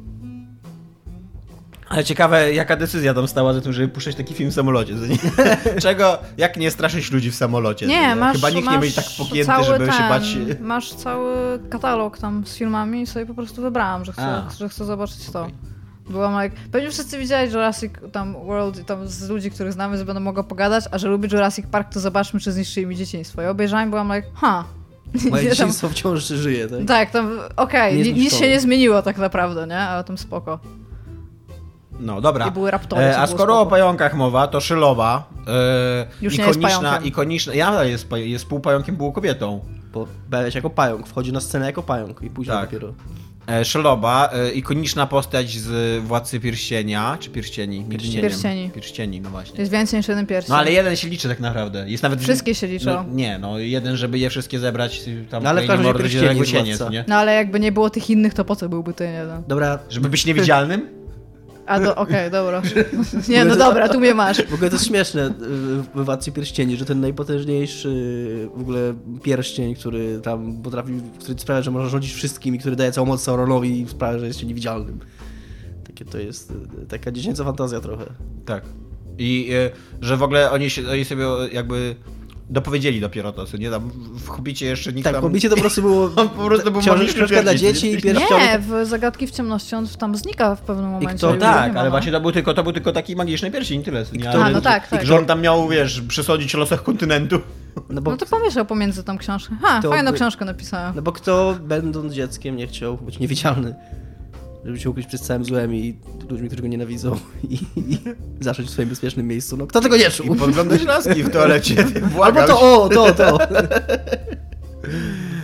Ale ciekawe, jaka decyzja tam stała za tym, żeby puszczać taki film w samolocie. Czego, jak nie straszyć ludzi w samolocie? Nie, masz, Chyba nikt masz nie będzie tak pogięty, cały żeby ten, się bać. Masz cały katalog tam z filmami i sobie po prostu wybrałam, że chcę, A. że chcę zobaczyć to. Okej. Byłam like, pewnie wszyscy widzieli Jurassic tam World i tam z ludzi, których znamy, że będę mogła pogadać, a że lubię Jurassic Park, to zobaczmy, czy zniszczyli mi dzieciństwo. I byłam like, ha. Moje Nie tam- dzieciństwo wciąż żyje, tak? Tak, tam, okej, ni- nic się nie zmieniło tak naprawdę, nie? Ale tam spoko. No dobra. I były raptory, E, a skoro o spoko. pająkach mowa, to Szylowa, e, Już nie jest ikoniczna, pająkiem. ikoniczna, ja jest, jest półpająkiem, półkobietą. Bo Beleć jako pająk, wchodzi na scenę jako pająk i później Tak. dopiero. E, Szyloba, e, ikoniczna postać z Władcy Pierścienia, czy Pierścieni? Pierścieni. Wiem. Pierścieni, no właśnie. Jest więcej niż jeden pierścień. No ale jeden się liczy tak naprawdę. Jest nawet Wszystkie się liczą. No, nie, no jeden, żeby je wszystkie zebrać, tam No, ale w każdym mordy razie pierścieni nie? No ale jakby nie było tych innych, to po co byłby ten jeden? Dobra, Żeby być niewidzialnym? A do, okej, dobra. Nie, no dobra, tu mnie masz. w ogóle to jest śmieszne y, w Władcy Pierścieni, że ten najpotężniejszy w ogóle pierścień, który tam potrafi, który sprawia, że można rządzić wszystkim i który daje całą moc Sauronowi i sprawia, że jest się niewidzialnym. Takie to jest y, taka dziecięca fantazja trochę. Tak. I że w ogóle oni, się, oni sobie jakby dopowiedzieli dopiero to, co nie tam w Hobbicie jeszcze nikt Tak, tam... w Hobbicie to po prostu było po prostu był książka dla dzieci i pierścionek. Nie, w Zagadki w ciemności on tam znika w pewnym momencie. kto- No już go tak, ma, ale no. właśnie to był tylko, to był tylko taki magiczny pierścień, tyle. nie? kto- Ale- no tak, tak. Że on tam miał, wiesz, przesądzić o losach kontynentu. No bo, No to pomieszał pomiędzy tą książkę. Ha, To fajną by- książkę napisałem. no bo kto będąc dzieckiem nie chciał być niewidzialny? Żeby się ukryć przed całym złem i ludźmi, którzy go nienawidzą i, i zacząć w swoim bezpiecznym miejscu. No kto tego nie I czuł? podglądać laski w toalecie. Albo Błagam. to, o, to, to.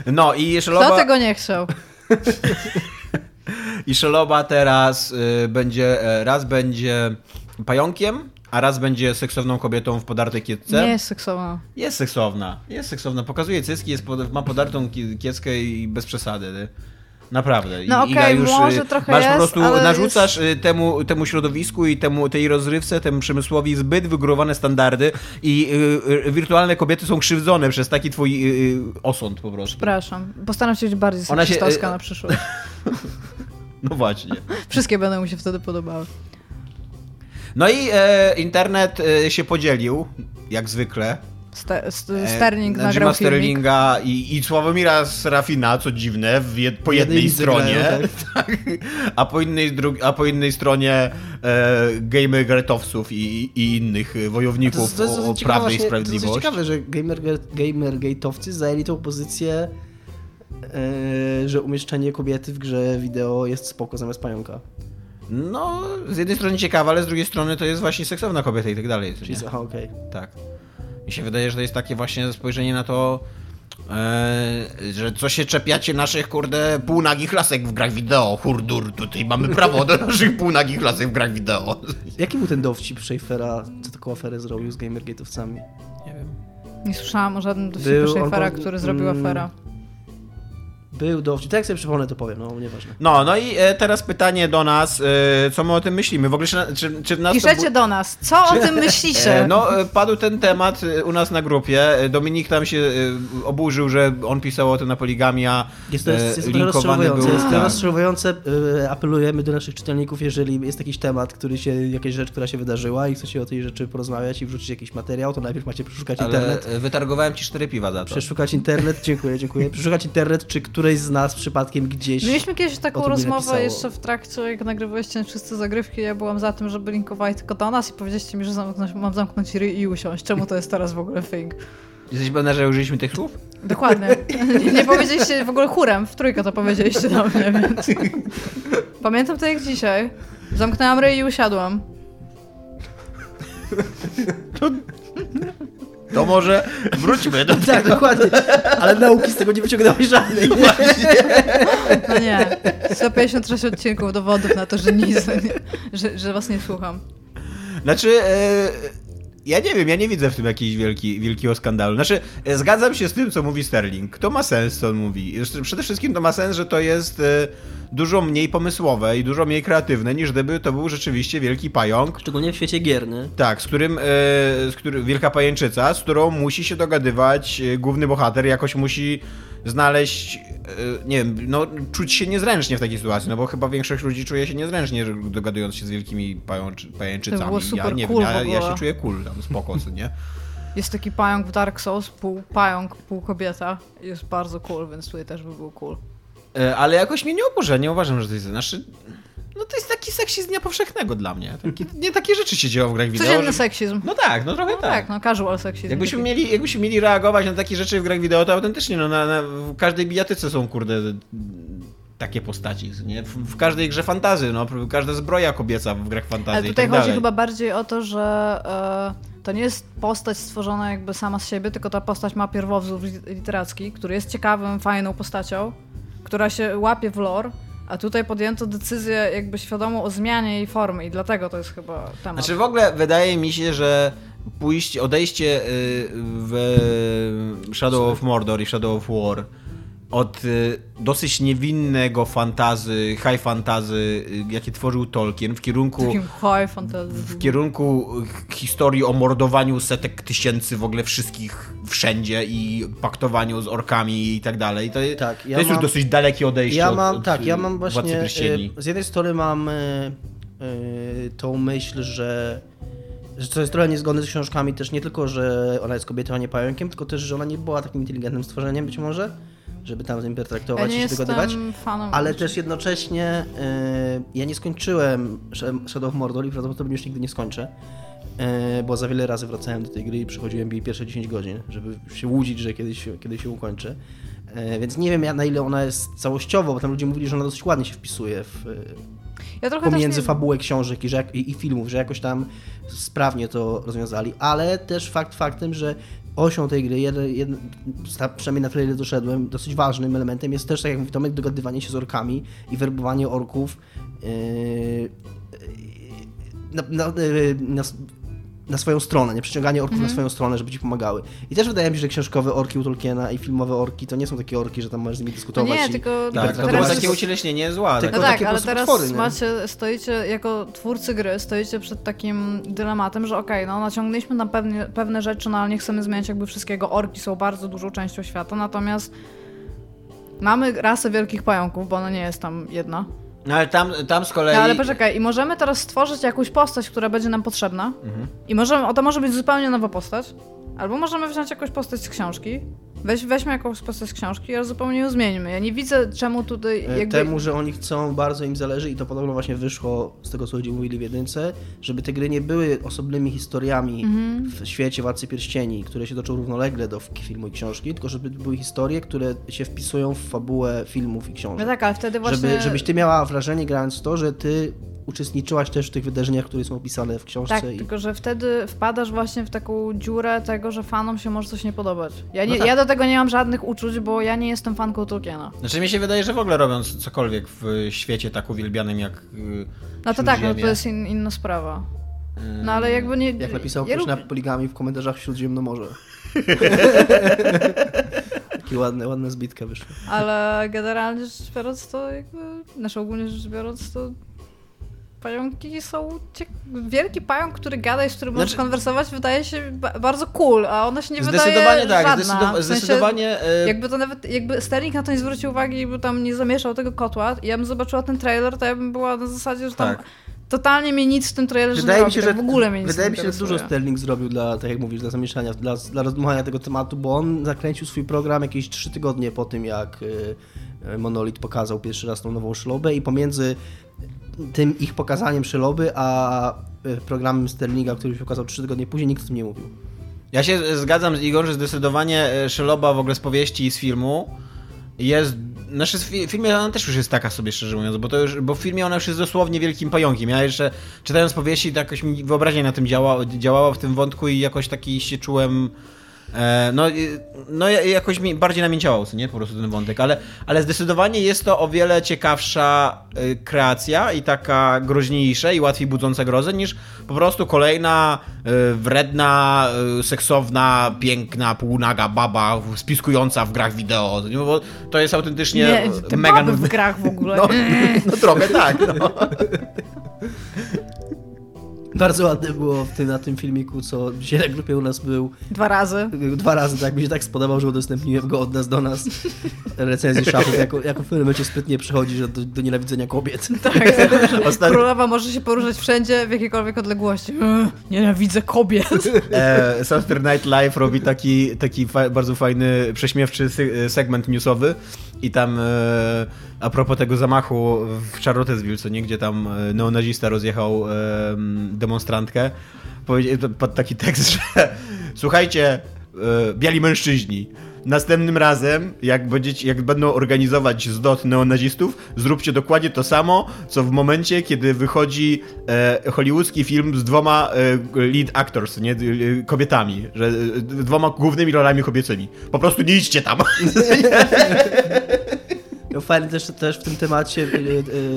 No i Kto Szeloba, tego nie chciał? i Szeloba teraz y, będzie, e, raz będzie pająkiem, a raz będzie seksowną kobietą w podartej kiecce. Nie jest seksowna. Jest seksowna, jest seksowna. Pokazuje cycki, jest pod, ma podartą ki- kieckę i bez przesady. ty. Naprawdę. I, No okej, już, może y, trochę masz po jest, prostu, ale narzucasz y, temu, temu środowisku i temu, tej rozrywce, temu przemysłowi zbyt wygórowane standardy i y, y, wirtualne kobiety są krzywdzone przez taki twój y, y, osąd po prostu. Przepraszam. Postaram się być bardziej się, seksistowska y, na przyszłość. No właśnie. Wszystkie będą mi się wtedy podobały. No i e, internet e, się podzielił, jak zwykle. Ste, st, E, Sterling na nagrał Jima. Sterlinga i, i Sławomira Serafina, co dziwne, w jed, po Jednej stronie, grają, tak. a, po innej, dru- a po innej stronie e, gamer gretowców i, i innych e, wojowników o, o ciekawe prawdę i właśnie- To sprawiedliwość. jest ciekawe, że gamer, gamergate'owcy zajęli tą pozycję, e, że umieszczenie kobiety w grze wideo jest spoko zamiast pająka. No, z jednej strony ciekawe, ale z drugiej strony to jest właśnie seksowna kobieta i tak dalej. Czyli, aha, okej. Tak. Mi się wydaje, że to jest takie właśnie spojrzenie na to, e, że co się czepiacie naszych, kurde, półnagich lasek w grach wideo. Hurdur, tutaj mamy prawo do naszych półnagich lasek w grach wideo. Jaki był ten dowcip Schaeffera, co taką aferę zrobił z gamergate'owcami? Nie wiem. Nie słyszałam o żadnym dowcipie on Schaeffera, po- który zrobił mm, afera. Był dowcip, tak jak sobie przypomnę to powiem, no nieważne. No, no i e, teraz pytanie do nas, e, co my o tym myślimy? W ogóle, czy, czy, czy nas Piszecie do nas, co o tym myślicie? E, No, e, padł ten temat e, u nas na grupie. E, Dominik tam się e, oburzył, że on pisał o tym na Poligamia. Jest to, jest, e, jest to rozczarowujące. Jest to rozczarowujące. Apelujemy do naszych czytelników, jeżeli jest jakiś temat, który się, jakaś rzecz, która się wydarzyła i chcecie o tej rzeczy porozmawiać i wrzucić jakiś materiał, to najpierw macie przeszukać Ale internet. wytargowałem ci cztery piwa za to. Przeszukać internet, dziękuję, dziękuję. Przeszukać internet, czy któreś z nas przypadkiem gdzieś. Mieliśmy kiedyś taką rozmowę napisało. jeszcze w trakcie, jak nagrywaliście wszyscy zagrywki, ja byłam za tym, żeby linkowali tylko do nas i powiedzieliście mi, że zamknąć, mam zamknąć ryj i usiąść. Czemu to jest teraz w ogóle thing? Jesteś pewna, że użyliśmy tych słów? Dokładnie. Nie, nie powiedzieliście w ogóle chórem, w trójkę to powiedzieliście do mnie, więc... Pamiętam to jak dzisiaj. Zamknęłam ryj i usiadłam. To może wróćmy do Tak, dokładnie. Ale nauki z tego nie wyciągnąłeś żadnej. No nie. 156 odcinków dowodów na to, że nic, nie, że, że was nie słucham. Znaczy, e, ja nie wiem, ja nie widzę w tym jakiejś wielki, wielkiego skandalu. Znaczy, e, zgadzam się z tym, co mówi Sterling. To ma sens, co on mówi. Przede wszystkim to ma sens, że to jest e, dużo mniej pomysłowe i dużo mniej kreatywne, niż gdyby to był rzeczywiście wielki pająk. Szczególnie w świecie gier, nie? Tak, z którym, e, z którym wielka pajęczyca, z którą musi się dogadywać główny bohater, jakoś musi znaleźć, e, nie wiem, no czuć się niezręcznie w takiej sytuacji, no bo chyba większość ludzi czuje się niezręcznie, dogadując się z wielkimi pajączy, pajęczycami. Ja nie cool wiem, ja, ja się czuję cool tam, spoko, nie? Jest taki pająk w Dark Souls, pół pająk, pół kobieta. Jest bardzo cool, więc tutaj też by był cool. E, Ale jakoś mnie nie oburza, nie uważam, że to jest, znaczy, no to jest taki seksizm dnia powszechnego dla mnie. Taki, nie takie rzeczy się dzieją w grach wideo. Codzienny że- seksizm. No tak, no trochę No tak, no casual seksizm. Jakbyśmy mieli, jakbyśmy mieli reagować na takie rzeczy w grach wideo, to autentycznie no, na, na, w każdej bijatyce są, kurde, takie postaci, nie? W, w każdej grze fantazy, no, każda zbroja kobieca w grach fantazy Ale tutaj tak chodzi dalej. chyba bardziej o to, że e, to nie jest postać stworzona jakby sama z siebie, tylko ta postać ma pierwowzór lit- literacki, który jest ciekawym, fajną postacią, która się łapie w lore, a tutaj podjęto decyzję jakby świadomą o zmianie jej formy i dlatego to jest chyba temat. Znaczy w ogóle wydaje mi się, że pójście, odejście y, w Shadow of Mordor i Shadow of War od y, dosyć niewinnego fantazy, high fantazy, y, jakie tworzył Tolkien w kierunku high fantasy. w kierunku historii o mordowaniu setek tysięcy w ogóle wszystkich wszędzie i paktowaniu z orkami i tak dalej. To, Tak, to ja jest mam- już dosyć dalekie odejście Ja od, mam, od tak, ja mam właśnie. Y, Z jednej strony mam y, y, tą myśl, że. Że to jest trochę niezgodne z książkami też nie tylko, że ona jest kobietą, a nie pająkiem, tylko też, że ona nie była takim inteligentnym stworzeniem być może, żeby tam z nim Ja pertraktować nie i się dogadywać. Ale też jednocześnie y, ja nie skończyłem Sh- Shadow of Mordor i prawdopodobnie już nigdy nie skończę, y, bo za wiele razy wracałem do tej gry i przychodziłem jej pierwsze 10 godzin, żeby się łudzić, że kiedyś, kiedyś się ukończy. Y, więc nie wiem ja- na ile ona jest całościowo, bo tam ludzie mówili, że ona dosyć ładnie się wpisuje w, ja pomiędzy nie... fabułę książek i, że i, i filmów, że jakoś tam sprawnie to rozwiązali, ale też fakt faktem, że osią tej gry, jeden, sta- przynajmniej na tyle doszedłem, dosyć ważnym elementem jest też, tak jak mówi Tomek, dogadywanie się z orkami i werbowanie orków yy, na, na, yy, na, na swoją stronę, nie przyciąganie orków Mhm. na swoją stronę, żeby ci pomagały. I też wydaje mi się, że książkowe orki u Tolkiena i filmowe orki to nie są takie orki, że tam możesz z nimi No dyskutować. nie, i, tylko i Tak, to teraz takie ucieleśnienie zła. Tylko No tak. ale teraz potwory, macie, stoicie, jako twórcy gry, stoicie przed takim dylematem, że okej, no naciągnęliśmy na pewne, pewne rzeczy, no ale nie chcemy zmieniać jakby wszystkiego. Orki są bardzo dużą częścią świata, natomiast mamy rasę wielkich pająków, bo ona nie jest tam jedna. No ale tam, tam z kolei... No ale poczekaj, i możemy teraz stworzyć jakąś postać, która będzie nam potrzebna. Mhm. I możemy, o to może być zupełnie nowa postać. Albo możemy wziąć jakąś postać z książki. Weź, weźmy jakąś postać z książki, ale zupełnie ją zmieńmy. Ja nie widzę czemu tutaj E, jakby... Temu, że oni chcą, bardzo im zależy i to podobno właśnie wyszło z tego, co ludzie mówili w jedynce, żeby te gry nie były osobnymi historiami Mhm. w świecie Władcy Pierścieni, które się toczą równolegle do filmu i książki, tylko żeby były historie, które się wpisują w fabułę filmów i No książek. tak, ale wtedy właśnie... żeby, żebyś ty miała wrażenie grając w to, że ty uczestniczyłaś też w tych wydarzeniach, które są opisane w książce. Tak, i... tylko że wtedy wpadasz właśnie w taką dziurę tego, że fanom się może coś nie podobać. Ja, nie, No tak. ja do tego nie mam żadnych uczuć, bo ja nie jestem fanką Tolkiena. Znaczy mi się wydaje, że w ogóle robiąc cokolwiek w świecie tak uwielbianym jak y, No to tak, no to jest in, inna sprawa. No ale jakby nie... Jak napisał ja ktoś na lubię- poligami w komentarzach Śródziemnomorze. Takie ładne, ładne zbitka wyszły. Ale generalnie rzecz biorąc to jakby... Znaczy ogólnie rzecz biorąc to... Pająki są... Wielki pająk, który gada i z którym możesz Znaczy- konwersować wydaje się ba- bardzo cool, a ona się nie Zdecydowanie wydaje tak, żadna. zdecydowa- W sensie- zdecydowanie... y, Jakby to nawet, jakby Sterling na to nie zwrócił uwagi i by tam nie zamieszał tego kotła i ja bym zobaczyła ten trailer, to ja bym była na zasadzie, że tam Tak. totalnie mnie nic w tym trailerze Wydaje nie mi się, robi, że tak w ogóle mnie nic wydaje mi się, że dużo Sterling zrobił dla, tak jak mówisz, dla zamieszania, dla, dla rozdmuchania tego tematu, bo on zakręcił swój program jakieś trzy tygodnie po tym, jak y, Monolith pokazał pierwszy raz tą nową szlobę i pomiędzy tym ich pokazaniem szyloby, a y, programem Sterlinga, który się pokazał trzy tygodnie później, nikt o tym nie mówił. Ja się zgadzam z Igor, że zdecydowanie e, Szeloba w ogóle z powieści i z filmu jest Znaczy w fi- filmie ona też już jest taka sobie, szczerze mówiąc, bo to już, bo w filmie ona już jest dosłownie wielkim pająkiem. Ja jeszcze czytając powieści, to jakoś mi wyobraźnia na tym działa, działała w tym wątku i jakoś taki się czułem. E, no, i- no ja- jakoś mi bardziej namięciało, nie? Po prostu ten wątek, ale, ale zdecydowanie jest to o wiele ciekawsza e, kreacja i taka groźniejsza i łatwiej budząca grozę niż po prostu kolejna e, wredna, e, seksowna, piękna, półnaga baba spiskująca w grach wideo. Bo to jest autentycznie Nie, te mega baby w grach w ogóle. No, no trochę tak, no. Bardzo ładne było w tym, na tym filmiku, co dzisiaj na grupie u nas był Dwa razy. dwa razy, tak mi się tak spodobał, że udostępniłem go od nas do nas recenzji szafy, jako, jako w pewnym momencie sprytnie przychodzi że do, do nienawidzenia kobiet. Tak, Ostatnio- Królowa może się poruszać wszędzie, w jakiejkolwiek odległości. Ech, Nienawidzę kobiet. E, Saturday Night Live robi taki, taki fa bardzo fajny, prześmiewczy segment newsowy i tam e, a propos tego zamachu w Charlottesville, co nie, gdzie tam e, neonazista rozjechał e, demonstrantkę, pod taki tekst, że słuchajcie, e, biali mężczyźni, Następnym razem, jak, będziecie, jak będą organizować zdot neonazistów, zróbcie dokładnie to samo, co w momencie, kiedy wychodzi e, hollywoodzki film z dwoma e, lead actors, nie, e, kobietami, że e, dwoma głównymi rolami kobiecymi. Po prostu nie idźcie tam. No fajnie też, też w tym temacie... e,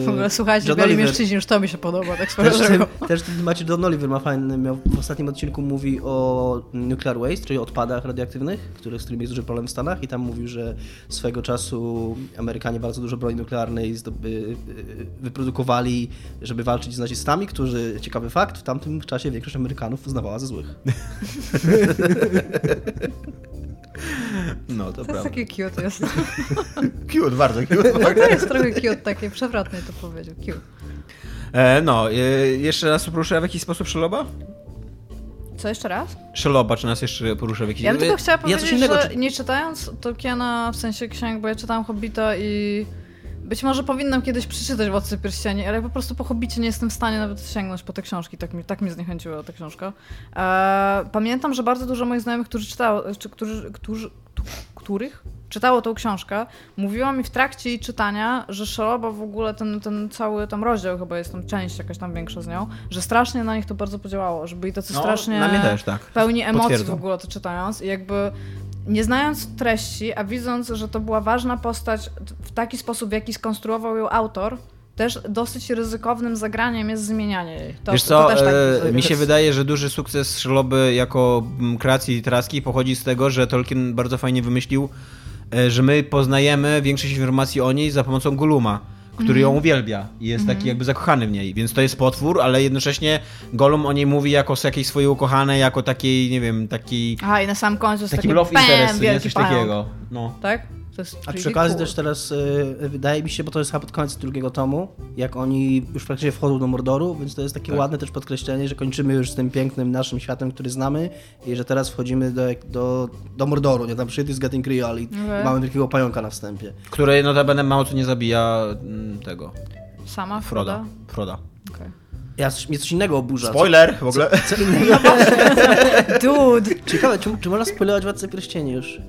e, W ogóle słuchajcie, John Oliver- mężczyźni, już to mi się podoba, tak Też, w tym- też w tym temacie Don Oliver ma fajny, miał w ostatnim odcinku mówi o nuclear waste, czyli odpadach radioaktywnych, które, z którymi jest duży problem w Stanach i tam mówił, że swego czasu Amerykanie bardzo dużo broni nuklearnej zdoby, y, wyprodukowali, żeby walczyć z nazistami, którzy, ciekawy fakt, w tamtym czasie większość Amerykanów uznawała za złych. No, to, To jest prawda. takie cute jest. Cute, bardzo cute. To jest trochę cute takie, przewrotnie to powiedział. Cute. E, no, e, jeszcze nas porusza w jakiś sposób Szeloba? Co jeszcze raz? Szeloba, czy nas jeszcze porusza w jakiś Ja bym tylko chciała Ja coś powiedzieć, innego że czy- nie czytając Tolkiena, w sensie książek, bo ja czytałam Hobbita i być może powinnam kiedyś przeczytać Władcę Pierścieni, ale po prostu po Hobbicie nie jestem w stanie nawet sięgnąć po te książki, tak mi, tak mi zniechęciła ta książka. E, pamiętam, że bardzo dużo moich znajomych, którzy czytało, czy którzy, którzy, których czytało tą książkę, mówiło mi w trakcie jej czytania, że Szeloba w ogóle, ten, ten cały tam rozdział, chyba jest tam część jakaś tam większa z nią, że strasznie na nich to bardzo podziałało, że byli tacy No, strasznie na mnie też, tak. pełni emocji Potwierdzam. w ogóle to czytając i jakby nie znając treści, a widząc, że to była ważna postać w taki sposób, w jaki skonstruował ją autor, też dosyć ryzykownym zagraniem jest zmienianie jej. To, Wiesz to co, też tak e, mi się wydaje, że duży sukces Szeloby jako mm, kreacji literackiej pochodzi z tego, że Tolkien bardzo fajnie wymyślił, e, że my poznajemy większość informacji o niej za pomocą Goluma, który ją uwielbia i jest taki jakby zakochany w niej, więc to jest potwór, ale jednocześnie Golum o niej mówi jako z jakiejś swojej ukochanej, jako takiej, nie wiem, takiej Aha, i na sam końcu jest takim taki love interest, nie? Coś pająk. takiego. No. Tak? To jest A przy okazji cool. też teraz y, wydaje mi się, bo to jest chyba pod koniec drugiego tomu, jak oni już praktycznie wchodzą do Mordoru, więc to jest takie Tak. ładne też podkreślenie, że kończymy już z tym pięknym naszym światem, który znamy i że teraz wchodzimy do, do, do Mordoru, nie tam shit is getting real i Okej. mamy wielkiego pająka na wstępie. Który notabene mało co nie zabija mm, tego, Sama Froda. Froda? Froda. Okej. Ja, coś, mnie coś innego oburza. Spoiler w ogóle. Co, co innego. Dude! Ciekawe, czy, czy można spoilerować Władcę Pierścieni już?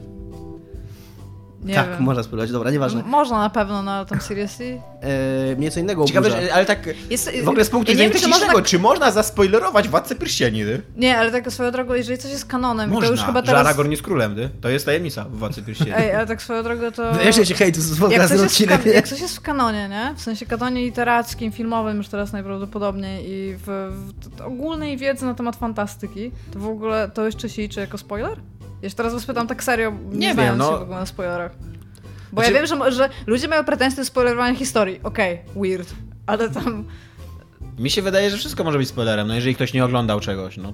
Nie tak, wiem. można spoilerować, dobra, nieważne. Można na pewno na tam seriously. E, mnie co innego Ciekawe, że, ale tak Jest, w ogóle z punktu ja widzenia wiem, czy można technicznego, czy można zaspoilerować Władcę Pierścieni, ty? Nie, ale tak swoją drogą, jeżeli coś jest kanonem, Można, to już chyba teraz... Aragorn jest królem, ty? To jest tajemnica w Władcy Pierścieni. Ej, ale tak swoją drogą to... Jeszcze się hejtu z jak coś, jest w odcinek, kan- jak coś jest w kanonie, nie? W sensie kanonie literackim, filmowym już teraz najprawdopodobniej i w, w ogólnej wiedzy na temat fantastyki, to w ogóle to jeszcze się liczy jako spoiler? Jeszcze teraz was pytam tak serio, nie, Nie wiem, znając no. się w ogóle na spoilerach. Bo Znaczy- ja wiem, że, że ludzie mają pretensje do spoilerowania historii. Okej, weird. Ale tam... Mi się wydaje, że wszystko może być spoilerem, no jeżeli ktoś nie oglądał czegoś, no.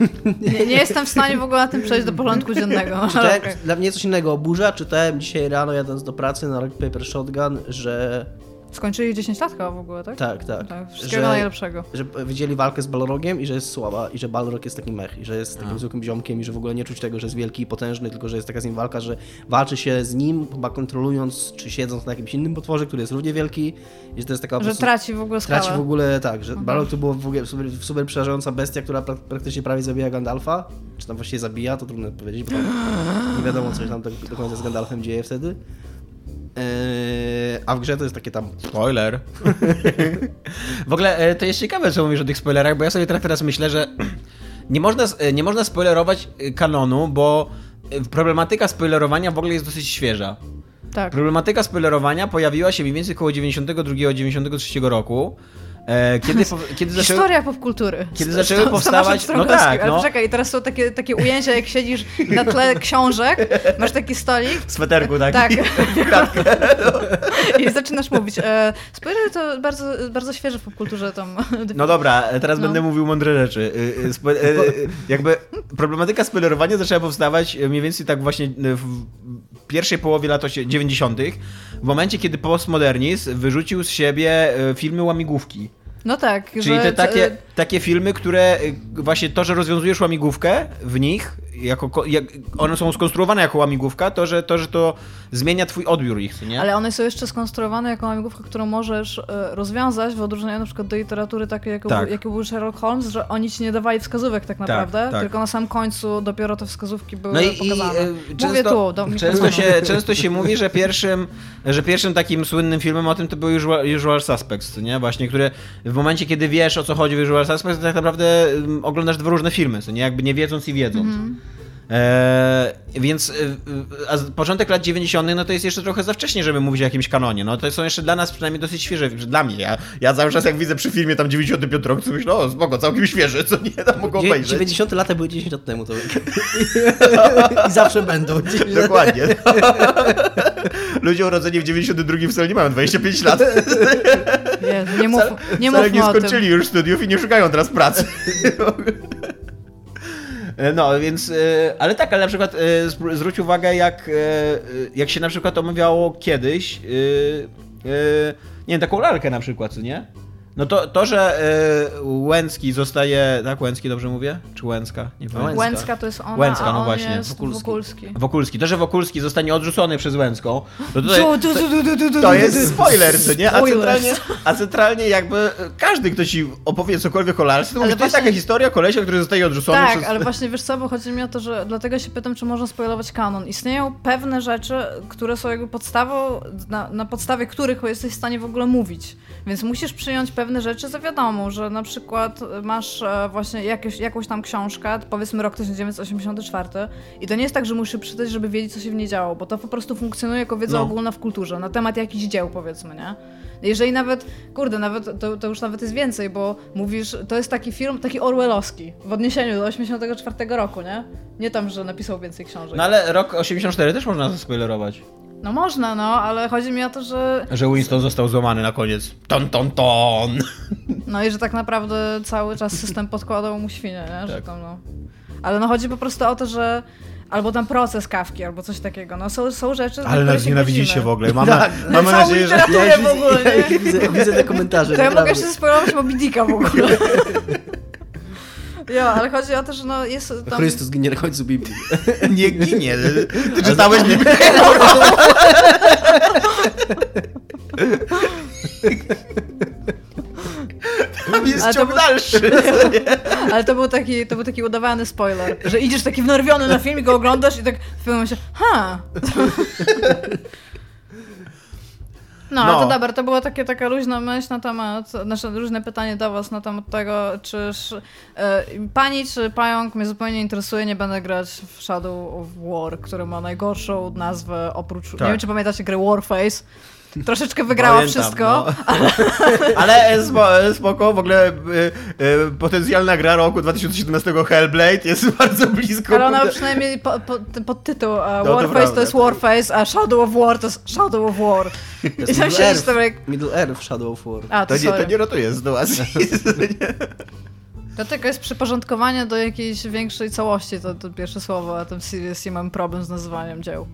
Nie, nie jestem w stanie w ogóle na tym przejść do porządku dziennego. Czytałem, okej. Dla mnie coś innego oburza. Czytałem dzisiaj rano jadąc do pracy na Rock Paper Shotgun, że Skończyli 10 lat chyba w ogóle, tak? Tak, tak. Tak, wszystkiego najlepszego. że widzieli walkę z Balrogiem i że jest słaba i że Balrog jest taki mech i że jest takim zwykłym ziomkiem i że w ogóle nie czuć tego, że jest wielki i potężny, tylko że jest taka z nim walka, że walczy się z nim chyba kontrolując czy siedząc na jakimś innym potworze, który jest równie wielki i że to jest taka Że prostu... traci w ogóle skałę. Traci w ogóle tak, że Balrog to była w ogóle super, super przerażająca bestia, która pra praktycznie prawie zabija Gandalfa. Czy tam właściwie zabija, to trudno powiedzieć, bo tam nie wiadomo, co się tam do, do końca z Gandalfem dzieje wtedy. Eee, a w grze to jest takie tam Spoiler. w ogóle e, to jest ciekawe, co mówisz o tych spoilerach, bo ja sobie teraz, myślę, że nie można, e, nie można spoilerować e, kanonu, bo problematyka spoilerowania w ogóle jest dosyć świeża. Tak. Problematyka spoilerowania pojawiła się mniej więcej około 92-93 roku, kiedy, po, kiedy zaczęły... Historia popkultury. Kiedy Z- zaczęły z powstawać- no tak, Ale no. czekaj, teraz są takie, takie ujęcia, jak siedzisz na tle książek, masz taki stolik, W sweterku, tak? Tak. I zaczynasz mówić. E, spoiler to bardzo, bardzo świeże w popkulturze tam. No dobra, teraz No. będę mówił mądre rzeczy. Y, y, spo- y, Jakby problematyka spoilerowania zaczęła powstawać mniej więcej tak właśnie w pierwszej połowie lat osie- 90. w momencie, kiedy postmodernizm wyrzucił z siebie filmy łamigłówki. No tak, Czyli że te takie, takie filmy, które y, właśnie to, że rozwiązujesz łamigłówkę w nich, jako, ko- jak one są skonstruowane jako łamigłówka, to, że to, że to zmienia twój odbiór ich, nie? Ale one są jeszcze skonstruowane jako łamigłówka, którą możesz e, rozwiązać w odróżnieniu na przykład do literatury takiej, jaką, Tak. był, jaki był Sherlock Holmes, że oni ci nie dawali wskazówek tak naprawdę, tak. tylko na sam końcu dopiero te wskazówki były No i, i pokazane. e, Mówię często, tu, do często, się, często się mówi, że pierwszym, że pierwszym takim słynnym filmem o tym to był Usual, Usual Suspects, nie? Właśnie, które w momencie, kiedy wiesz o co chodzi w Usual Suspects, to tak naprawdę mm, oglądasz dwa różne filmy, co nie? Jakby nie wiedząc i wiedząc. Mhm. E, więc e, a z- początek lat 90. no to jest jeszcze trochę za wcześnie, żeby mówić o jakimś kanonie. No to są jeszcze dla nas przynajmniej dosyć świeże, że dla mnie. Ja, ja cały czas jak widzę przy filmie tam 95 rok, to myślę, o spoko, całkiem świeże, co nie, tam mogą Dzie- obejrzeć. 90 lata były 10 lat temu, to I zawsze będą. 10 lat. Dokładnie. Ludzie urodzeni w 92 wcale nie mają 25 lat. Jezu, nie mów, nie mówmy nie o tym. skończyli już studiów i nie szukają teraz pracy. No, więc, e, ale tak, ale na przykład e, zwróć uwagę, jak, e, jak się na przykład omawiało kiedyś, e, e, nie wiem, taką lalkę na przykład, nie? No to, to że e, Łęcki zostaje, tak Łęcki dobrze mówię? Czy Łęcka? Nie pamiętam. Łęcka to jest ona, Łęcka, a no on właśnie, jest Wokulski. Wokulski. Wokulski. To, że Wokulski zostanie odrzucony przez Łęcką, to tutaj, Tu, tu, tu, tu, tu, tu, to tu, jest spoiler, co nie? A centralnie, a centralnie jakby każdy, kto ci opowie cokolwiek o lalce, to mówi, to jest właśnie- taka historia kolesia, który zostaje odrzucony Tak, przez... ale właśnie wiesz co, bo chodzi mi o to, że dlatego się pytam, czy można spoilować kanon. Istnieją pewne rzeczy, które są jakby podstawą, na, na podstawie których jesteś w stanie w ogóle mówić. Więc musisz przyjąć pewne rzeczy za wiadomą, że na przykład masz e, właśnie jakieś, jakąś tam książkę, powiedzmy rok 1984 i to nie jest tak, że musisz przeczytać, żeby wiedzieć, co się w niej działo, bo to po prostu funkcjonuje jako wiedza No. ogólna w kulturze, na temat jakichś dzieł powiedzmy, nie? Jeżeli nawet, kurde, nawet to, to już nawet jest więcej, bo mówisz, to jest taki film, taki Orwellowski, w odniesieniu do 84 roku, nie? Nie tam, że napisał więcej książek. No ale rok 84 też można zaspoilerować. No można, no, ale chodzi mi o to, że Że Winston został złamany na koniec. Ton, ton, ton. no i że tak naprawdę cały czas system podkładał mu świnie, nie? Że Tak. tam, no. Ale no chodzi po prostu o to, że albo tam proces kawki, albo coś takiego. No są, są rzeczy, na Ale nas się nienawidzicie godzimy. w ogóle. Mamy, Tak. mamy Całą nadzieję, że... Ja w ogóle, widzę, nie? widzę, widzę te komentarze. To ja mogę jeszcze spoilować Moby Dicka w ogóle. Jo, ale chodzi o to, że no jest tam... Chrystus ginie na końcu Biblii. Nie ginie. Ty czytałeś nie Tam jest Ale ciąg był- dalszy. Ale to był taki, to był taki udawany spoiler, że idziesz taki wnerwiony na film i go oglądasz i tak w pewnym momencie, ha! No, No. to dobra, to była takie, taka luźna myśl na temat, nasze luźne pytanie do was na temat tego, czyż e, pani czy pająk mnie zupełnie interesuje, nie będę grać w Shadow of War, który ma najgorszą nazwę oprócz, nie Tak. wiem czy pamiętacie grę Warface, troszeczkę wygrała Pamiętam, wszystko, no. Ale spo- spoko, w ogóle y, y, potencjalna gra roku 2017 Hellblade jest bardzo blisko. Ale ona przynajmniej po, po, podtytuł uh, No, to Warface to, prawda, jest to- Warface, a Shadow of War to jest Shadow of War. To I tam siedzisz Earth. tam jak... Middle Earth Shadow of War. A, to, To nie, to nie ratuje sytuacji. To tylko jest przyporządkowanie do jakiejś większej całości, to, to pierwsze słowo, a tam seriously mam problem z nazywaniem dzieł.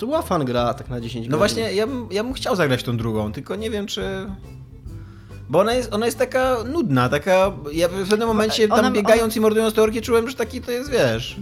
To była fan gra, tak na 10 No godzin. właśnie, ja bym, ja bym chciał zagrać tą drugą, tylko nie wiem, czy... Bo ona jest, ona jest taka nudna, taka... Ja w pewnym momencie tam Ona- biegając i mordując te orki czułem, że taki to jest, wiesz...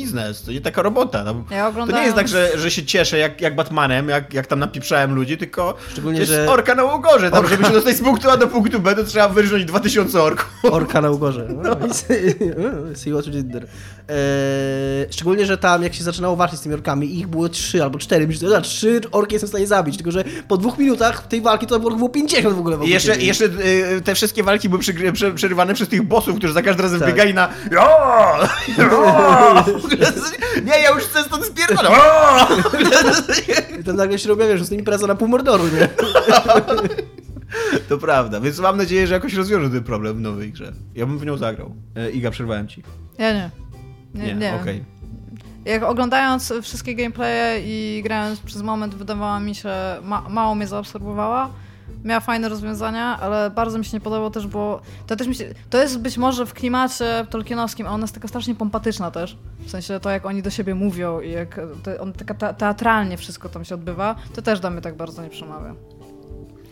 Biznes, to nie taka robota. Tam, Ja to nie jest tak, że, że się cieszę jak, jak Batmanem, jak, jak tam napieprzałem ludzi, tylko Szczególnie, to jest że- orka na łogorze. Tam, żeby się dostać z punktu A do punktu B, to trzeba wyrżnąć 2000 orków. Orka na ugorze. No, i See what you did there. Eee, szczególnie, że tam jak się zaczynało walczyć z tymi orkami, ich było trzy albo cztery. Myślę, że trzy orki jestem w stanie zabić, tylko że po dwóch minutach tej walki to było 50 w ogóle. I jeszcze, jeszcze y, te wszystkie walki były przerywane przez tych bossów, którzy za każdym razem Tak. biegali na "O! O!" Nie, ja już chcę stąd spierdolę. I tam nagle się robią, wiesz, z tym impreza na pół mordoru, nie? To prawda, więc mam nadzieję, że jakoś rozwiążą ten problem w nowej grze. Ja bym w nią zagrał. E, Iga, przerwałem ci. Ja nie. Nie, nie. okej. Jak oglądając wszystkie gameplaye i grając przez moment, wydawała mi się, ma, mało mnie zaabsorbowała. Miała fajne rozwiązania, ale bardzo mi się nie podobało też, bo to też mi się, to jest być może w klimacie tolkienowskim, a ona jest taka strasznie pompatyczna też. W sensie to, jak oni do siebie mówią i jak to, on taka te, teatralnie wszystko tam się odbywa, to też do mnie tak bardzo nie przemawia.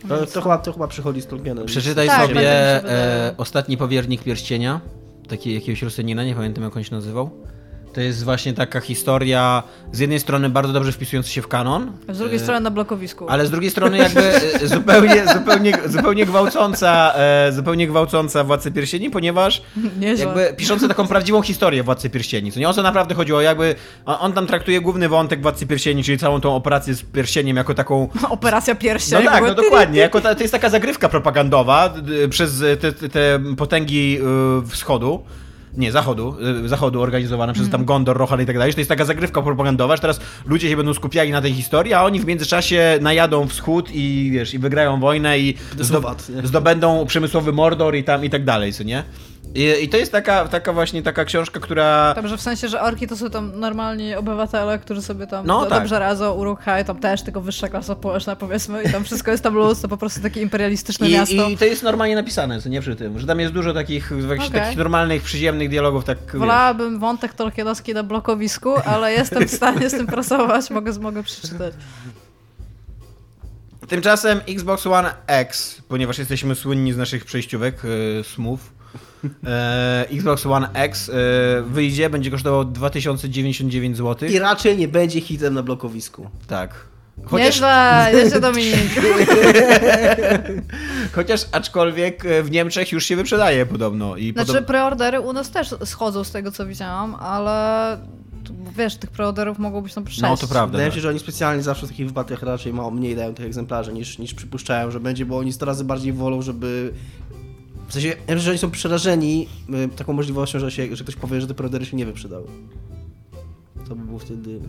To, to, chyba, to chyba przychodzi z Tolkienem. Przeczytaj Tak, sobie e, Ostatni Powiernik Pierścienia, taki jakiegoś Rosjanina, nie pamiętam jak on się nazywał. To jest właśnie taka historia, z jednej strony bardzo dobrze wpisująca się w kanon, Z drugiej e, strony na blokowisku. ale z drugiej strony jakby e, zupełnie, zupełnie, zupełnie gwałcąca, e, zupełnie gwałcąca Władcę Pierścieni, ponieważ Nieźle. jakby piszący taką prawdziwą historię Władcy Pierścieni. Co nie o co naprawdę chodziło, jakby on, tam traktuje główny wątek Władcy Pierścieni, czyli całą tą operację z pierścieniem jako taką Operacja pierścień. no tak, no dokładnie. Jako ta, to jest taka zagrywka propagandowa przez te, te, te potęgi y, wschodu. Nie, zachodu, y, zachodu organizowana przez tam Gondor, Rohan i tak dalej. To jest taka zagrywka propagandowa, że teraz ludzie się będą skupiali na tej historii, a oni w międzyczasie najadą wschód i wiesz, i wygrają wojnę i zdobędą przemysłowy Mordor i tam i tak dalej, co nie? I, I to jest taka, taka właśnie taka książka, która... Dobrze, w sensie, że orki to są tam normalni obywatele, którzy sobie tam No do, tak. dobrze radzą, uruchają, tam też tylko wyższa klasa społeczna powiedzmy i tam wszystko jest tam luz, to po prostu takie imperialistyczne miasto. I, I to jest normalnie napisane, co nie przy tym, że tam jest dużo takich, Okej. takich normalnych, przyziemnych dialogów, tak wiesz. Wolałabym wątek tolkienowski na blokowisku, ale jestem w stanie z tym pracować, mogę, mogę przeczytać. Tymczasem Xbox One X, ponieważ jesteśmy słynni z naszych przejściówek, e, smooth, e, Xbox One X e, wyjdzie, będzie kosztował 2099 zł. I raczej nie będzie hitem na blokowisku. Tak. Chociaż, Nieźle, jeszcze Dominik. chociaż aczkolwiek e, w Niemczech już się wyprzedaje podobno. I Znaczy podobno... preordery u nas też schodzą z tego co widziałam, ale wiesz, tych preorderów mogło być tam sześć. No to prawda. Wydaje mi tak. się, że oni specjalnie zawsze w takich wypadkach raczej mało mniej dają tych egzemplarzy niż, niż przypuszczają, że będzie, bo oni 100 razy bardziej wolą, żeby... W sensie, ja myślę, że oni są przerażeni y, taką możliwością, że, się, że ktoś powie, że te preordery się nie wyprzedały. To by było wtedy...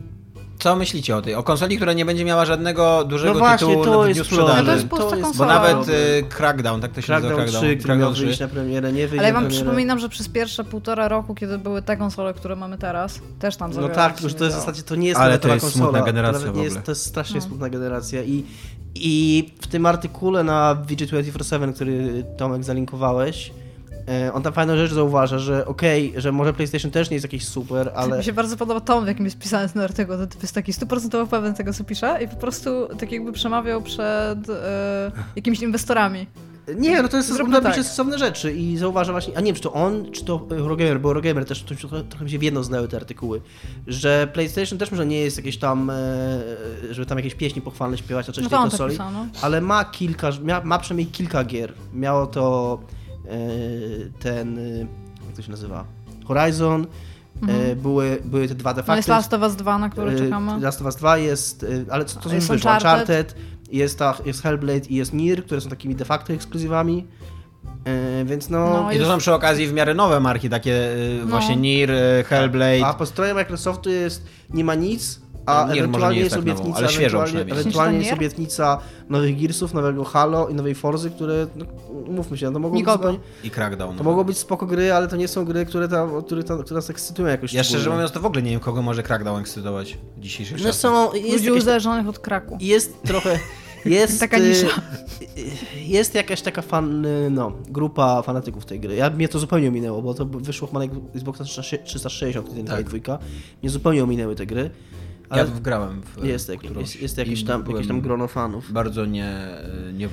Co myślicie o tej? O konsoli, która nie będzie miała żadnego dużego No właśnie, tytułu to w jest dniu sprzedaży. No to jest pusta To jest Bo konsola. nawet e, Crackdown, tak to się nazywa Crackdown 3, który miał wyjść na premierę, nie wyjdzie Ale ja wam premierę. przypominam, że przez pierwsze półtora roku, kiedy były te konsole, które mamy teraz, też tam No tak, nie to jest w zasadzie, to nie jest Ale to jest konsola. smutna generacja to, w nie jest, ogóle. to jest strasznie No. smutna generacja i, i w tym artykule na VG247, który Tomek zalinkowałeś, e, on tam fajną rzecz zauważa, że okej, że może PlayStation też nie jest jakiś super, ale Mi się bardzo podoba tom, w jakim jest pisany ten artykuł. To jest taki stuprocentowo pewien tego, co pisze i po prostu tak jakby przemawiał przed e, jakimiś inwestorami. Nie, no to jest Zróbmy tak. stosowne rzeczy i zauważa właśnie, a nie wiem, czy to on, czy to Eurogamer, bo Eurogamer też trochę, trochę mi się w jedno znały te artykuły, że PlayStation też może nie jest jakieś tam, e, żeby tam jakieś pieśni pochwalne śpiewać na cześć No tej tak konsoli, no. ale ma kilka, ma, ma przynajmniej kilka gier. Miało to e, ten, e, jak to się nazywa, Horizon, e, były, były te dwa de Mhm. No jest. Last of Us 2, na które E, czekamy. Last of Us 2 jest, e, ale co to Jest? Uncharted. Uncharted, jest, ta, jest Hellblade i jest Nier, które są takimi de facto ekskluzywami. E, więc no. No I to jest- są przy okazji w miarę nowe marki, takie y, No. właśnie Nier, y, Hellblade. a po stronie Microsoftu jest nie ma nic, a Nier ewentualnie nie jest tak nową, obietnica, ale świeżą ewentualnie, przynajmniej. ewentualnie jest obietnica nowych Gearsów, nowego Halo i nowej Forzy, które, no, mówmy się, to mogą być Nikogo. zupełnie, I Crackdown. to mogą być spoko gry, ale to nie są gry, które, tam, które, tam, które nas ekscytują jakoś Ja szczerze mówiąc to w ogóle nie wiem, kogo może Crackdown ekscytować w dzisiejszych No czasach. są, jest Ludzi uzależnionych od kraku. Jest trochę. Jest, Taka nisza. y, Jest jakaś taka fan, y, no, grupa fanatyków tej gry. Ja, mnie to zupełnie ominęło, bo to wyszło chyba na Xboxa 360, jeden Tak. tak. dwójka. Mnie zupełnie ominęły te gry. Ale Ja wgrałem w jest, jak, jest, jest jakieś, tam, jakieś tam grono fanów. Bardzo nie, nie...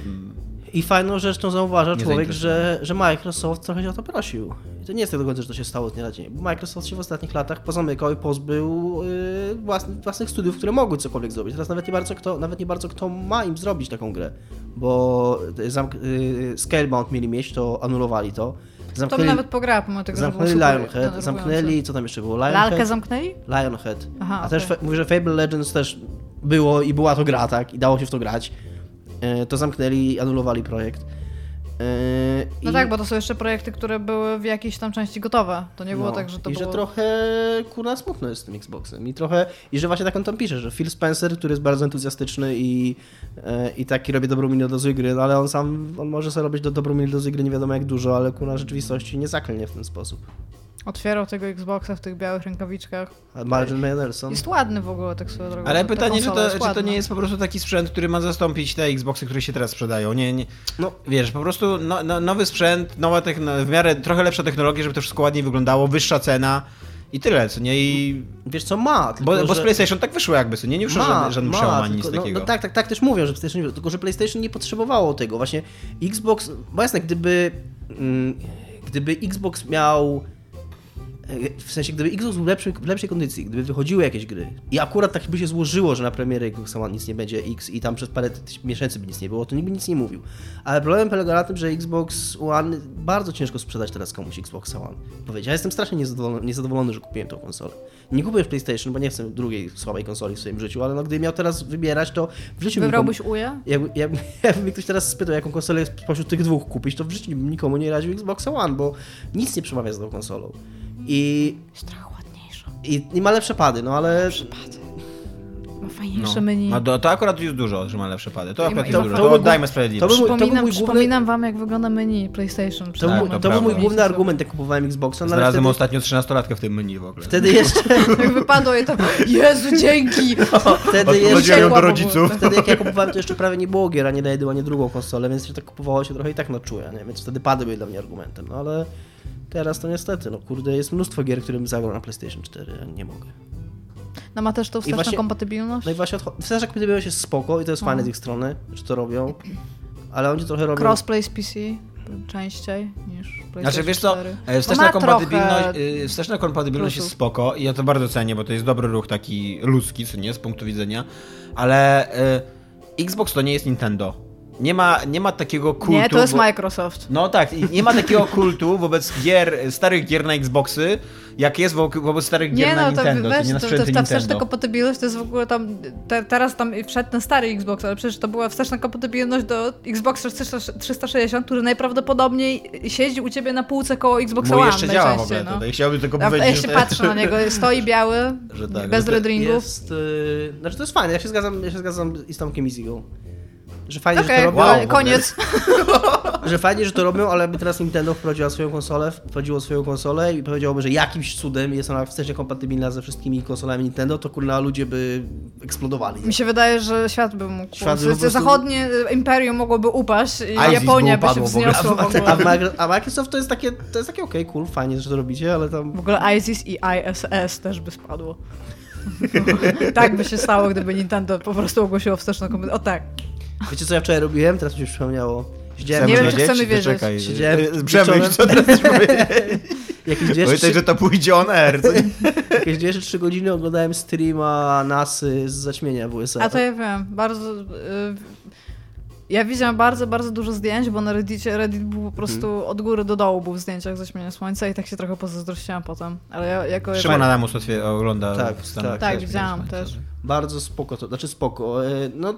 I fajną rzeczą zauważa człowiek, że, że Microsoft trochę się o to prosił. I to nie jest tak do końca, że to się stało z dnia na dzień. Bo Microsoft się w ostatnich latach pozamykał i pozbył yy, własnych, własnych studiów, które mogły cokolwiek zrobić. Teraz nawet nie bardzo kto, nawet nie bardzo kto ma im zrobić taką grę. Bo zamk- yy, Scalebound mieli mieć, to anulowali to. To bym nawet pograła, pomimo tego, że zamknęli super Lionhead, zamknęli, co tam jeszcze było? Lalkę Lionhead, zamknęli? Lionhead. Aha, A też okej. fe- mówię, że Fable Legends też było i była to gra, tak? I dało się w to grać. Yy, to zamknęli, anulowali projekt. Yy, No i- tak, bo to są jeszcze projekty, które były w jakiejś tam części gotowe. To nie było No, tak, że to I było... że trochę kurna smutno jest z tym Xboxem. I trochę. I że właśnie tak on tam pisze, że Phil Spencer, który jest bardzo entuzjastyczny i, e, i taki robi dobrą minę do złej gry, no ale on sam on może sobie robić do dobrą minę do złej gry nie wiadomo jak dużo, ale kurna rzeczywistości nie zaklnie w ten sposób. Otwierał tego Xboxa w tych białych rękawiczkach. A Margin Manderson. Jest ładny w ogóle, tak swoją drogą. Ale Ta pytanie, czy to, czy to nie jest po prostu taki sprzęt, który ma zastąpić te Xboxy, które się teraz sprzedają? Nie, nie. No. Wiesz, po prostu no, no, nowy sprzęt, nowa w miarę trochę lepsza technologia, żeby to wszystko ładniej wyglądało, wyższa cena i tyle, co nie? I... Wiesz co ma, tylko, Bo, bo z. PlayStation tak wyszło jakby, co nie? Nie wyszło żadnym, żadnym przełamanie, nic tylko- no, takiego. No, tak, tak, tak też mówią, że PlayStation, tylko że PlayStation nie potrzebowało tego. Właśnie Xbox, bo jasne, gdyby, mm, gdyby Xbox miał w sensie, gdyby Xbox był w lepszej, w lepszej kondycji, gdyby wychodziły jakieś gry i akurat tak by się złożyło, że na premierę Xbox One nic nie będzie X i tam przez parę miesięcy by nic nie było, to nikt by nic nie mówił. Ale problem polega na tym, że Xbox One bardzo ciężko sprzedać teraz komuś Xbox One. Powiedzieć, ja jestem strasznie niezadowolony, niezadowolony, że kupiłem tą konsolę. Nie kupuję PlayStation, bo nie chcę drugiej słabej konsoli w swoim życiu, ale no, gdybym miał teraz wybierać, to w życiu Wybrałbyś UJA? jakby, jakby, jakby mnie ktoś teraz spytał, jaką konsolę spośród tych dwóch kupić, to w życiu nikomu nie radził Xboxa One, bo nic nie przemawia z tą konsolą. I, Jest trochę ładniejsza. i, i ma lepsze pady, no ale Ma fajniejsze menu. No to, to akurat jest dużo, że ma lepsze pady. To I- akurat i jest ma- dużo. to To był- oddajmy sprawiedliwość. to był- Przypominam, mój główny- przypominam wam, jak wygląda menu PlayStation. to, Tak, był, to to był mój główny argument, jak kupowałem Xboxa, no Znalazłem wtedy, ostatnio 13-latkę w tym menu w ogóle. wtedy jeszcze, Jak wypadło i to, Jezu, dzięki! wtedy jeszcze, do rodziców. wtedy jak ja kupowałem, to jeszcze prawie nie było gier, ani na jedną, ani drugą konsolę, więc się tak kupowało się trochę i tak na czuje, nie? więc wtedy pady były dla mnie argumentem, no ale teraz to niestety, no kurde, jest mnóstwo gier, którym zagrał na PlayStation 4, a nie mogę. No ma też tą wsteczną właśnie- kompatybilność? No i właśnie odcho- wstecz kompatybilność jest spoko i to jest No. fajne z ich strony, że to robią, ale oni trochę robią... Crossplay z PC częściej niż PlayStation Znaczy wiesz co, 4. e, wsteczna No ma kompatybilność, trochę wsteczna kompatybilność jest spoko i ja to bardzo cenię, bo to jest dobry ruch taki ludzki, co nie, z punktu widzenia, ale y, Xbox to nie jest Nintendo. Nie ma, nie ma takiego kultu... Nie, to jest Microsoft. No tak, nie ma takiego kultu wobec gier, starych gier na Xboxy, jak jest wo wobec starych gier Nie na no, to Nintendo, weź, nie na to, sprzęty ta wsteczna kompatybilność to jest w ogóle tam, te, teraz tam wszedł ten stary Xbox, ale przecież to była wsteczna kompatybilność do Xboxa 360, który najprawdopodobniej siedzi u ciebie na półce koło Xboxa One jeszcze działa w ogóle no. tutaj, chciałbym tylko powiedzieć, ja że się to- patrzę na niego, stoi biały, Że tak, bez że red ringów. Jest, yy, znaczy to jest fajne, ja się zgadzam, ja się zgadzam i z Tomkiem Easygo. Że fajnie, Okej, że to robią, Wow, koniec. że fajnie, że to robią, ale by teraz Nintendo wprowadziła swoją konsolę, wprowadziło swoją konsolę i powiedziałoby, że jakimś cudem jest ona wstecz kompatybilna ze wszystkimi konsolami Nintendo, to kurna ludzie by eksplodowali. Mi się wydaje, że świat by mógł. Świat by prostu- Zachodnie imperium mogłoby upaść i Japonia by by się upadło w ogóle. wzniosła w A, a, ogóle. Micro- a Microsoft to jest takie, to jest takie okej, cool, fajnie, że to robicie, ale tam... W ogóle ISIS i ISS też by spadło. tak by się stało, gdyby Nintendo po prostu ogłosiło wsteczną kompatybilność. O tak. Wiecie co ja wczoraj robiłem? Teraz mi się przypomniało. Siedziałem, Nie wiem, czy chcemy To wiedzieć. Czekaj, Siedziałem y, Przemyśl, wieczorem. co teraz jakieś Pamiętaj, trzy, że to pójdzie on air. co nie? jakieś dwie czy trzy godziny oglądałem streama NASA z zaćmienia w USA. A to ja wiem, bardzo... y, Ja widziałam bardzo, bardzo dużo zdjęć, bo na Reddicie Reddit był po prostu Mhm. od góry do dołu był w zdjęciach zaćmienia słońca i tak się trochę pozazdrościłam potem. Ale ja jako... Szymon Adamus otwie- ogląda Tak, tak. Tak, też, widziałam też. Bardzo spoko to, znaczy spoko. e, No,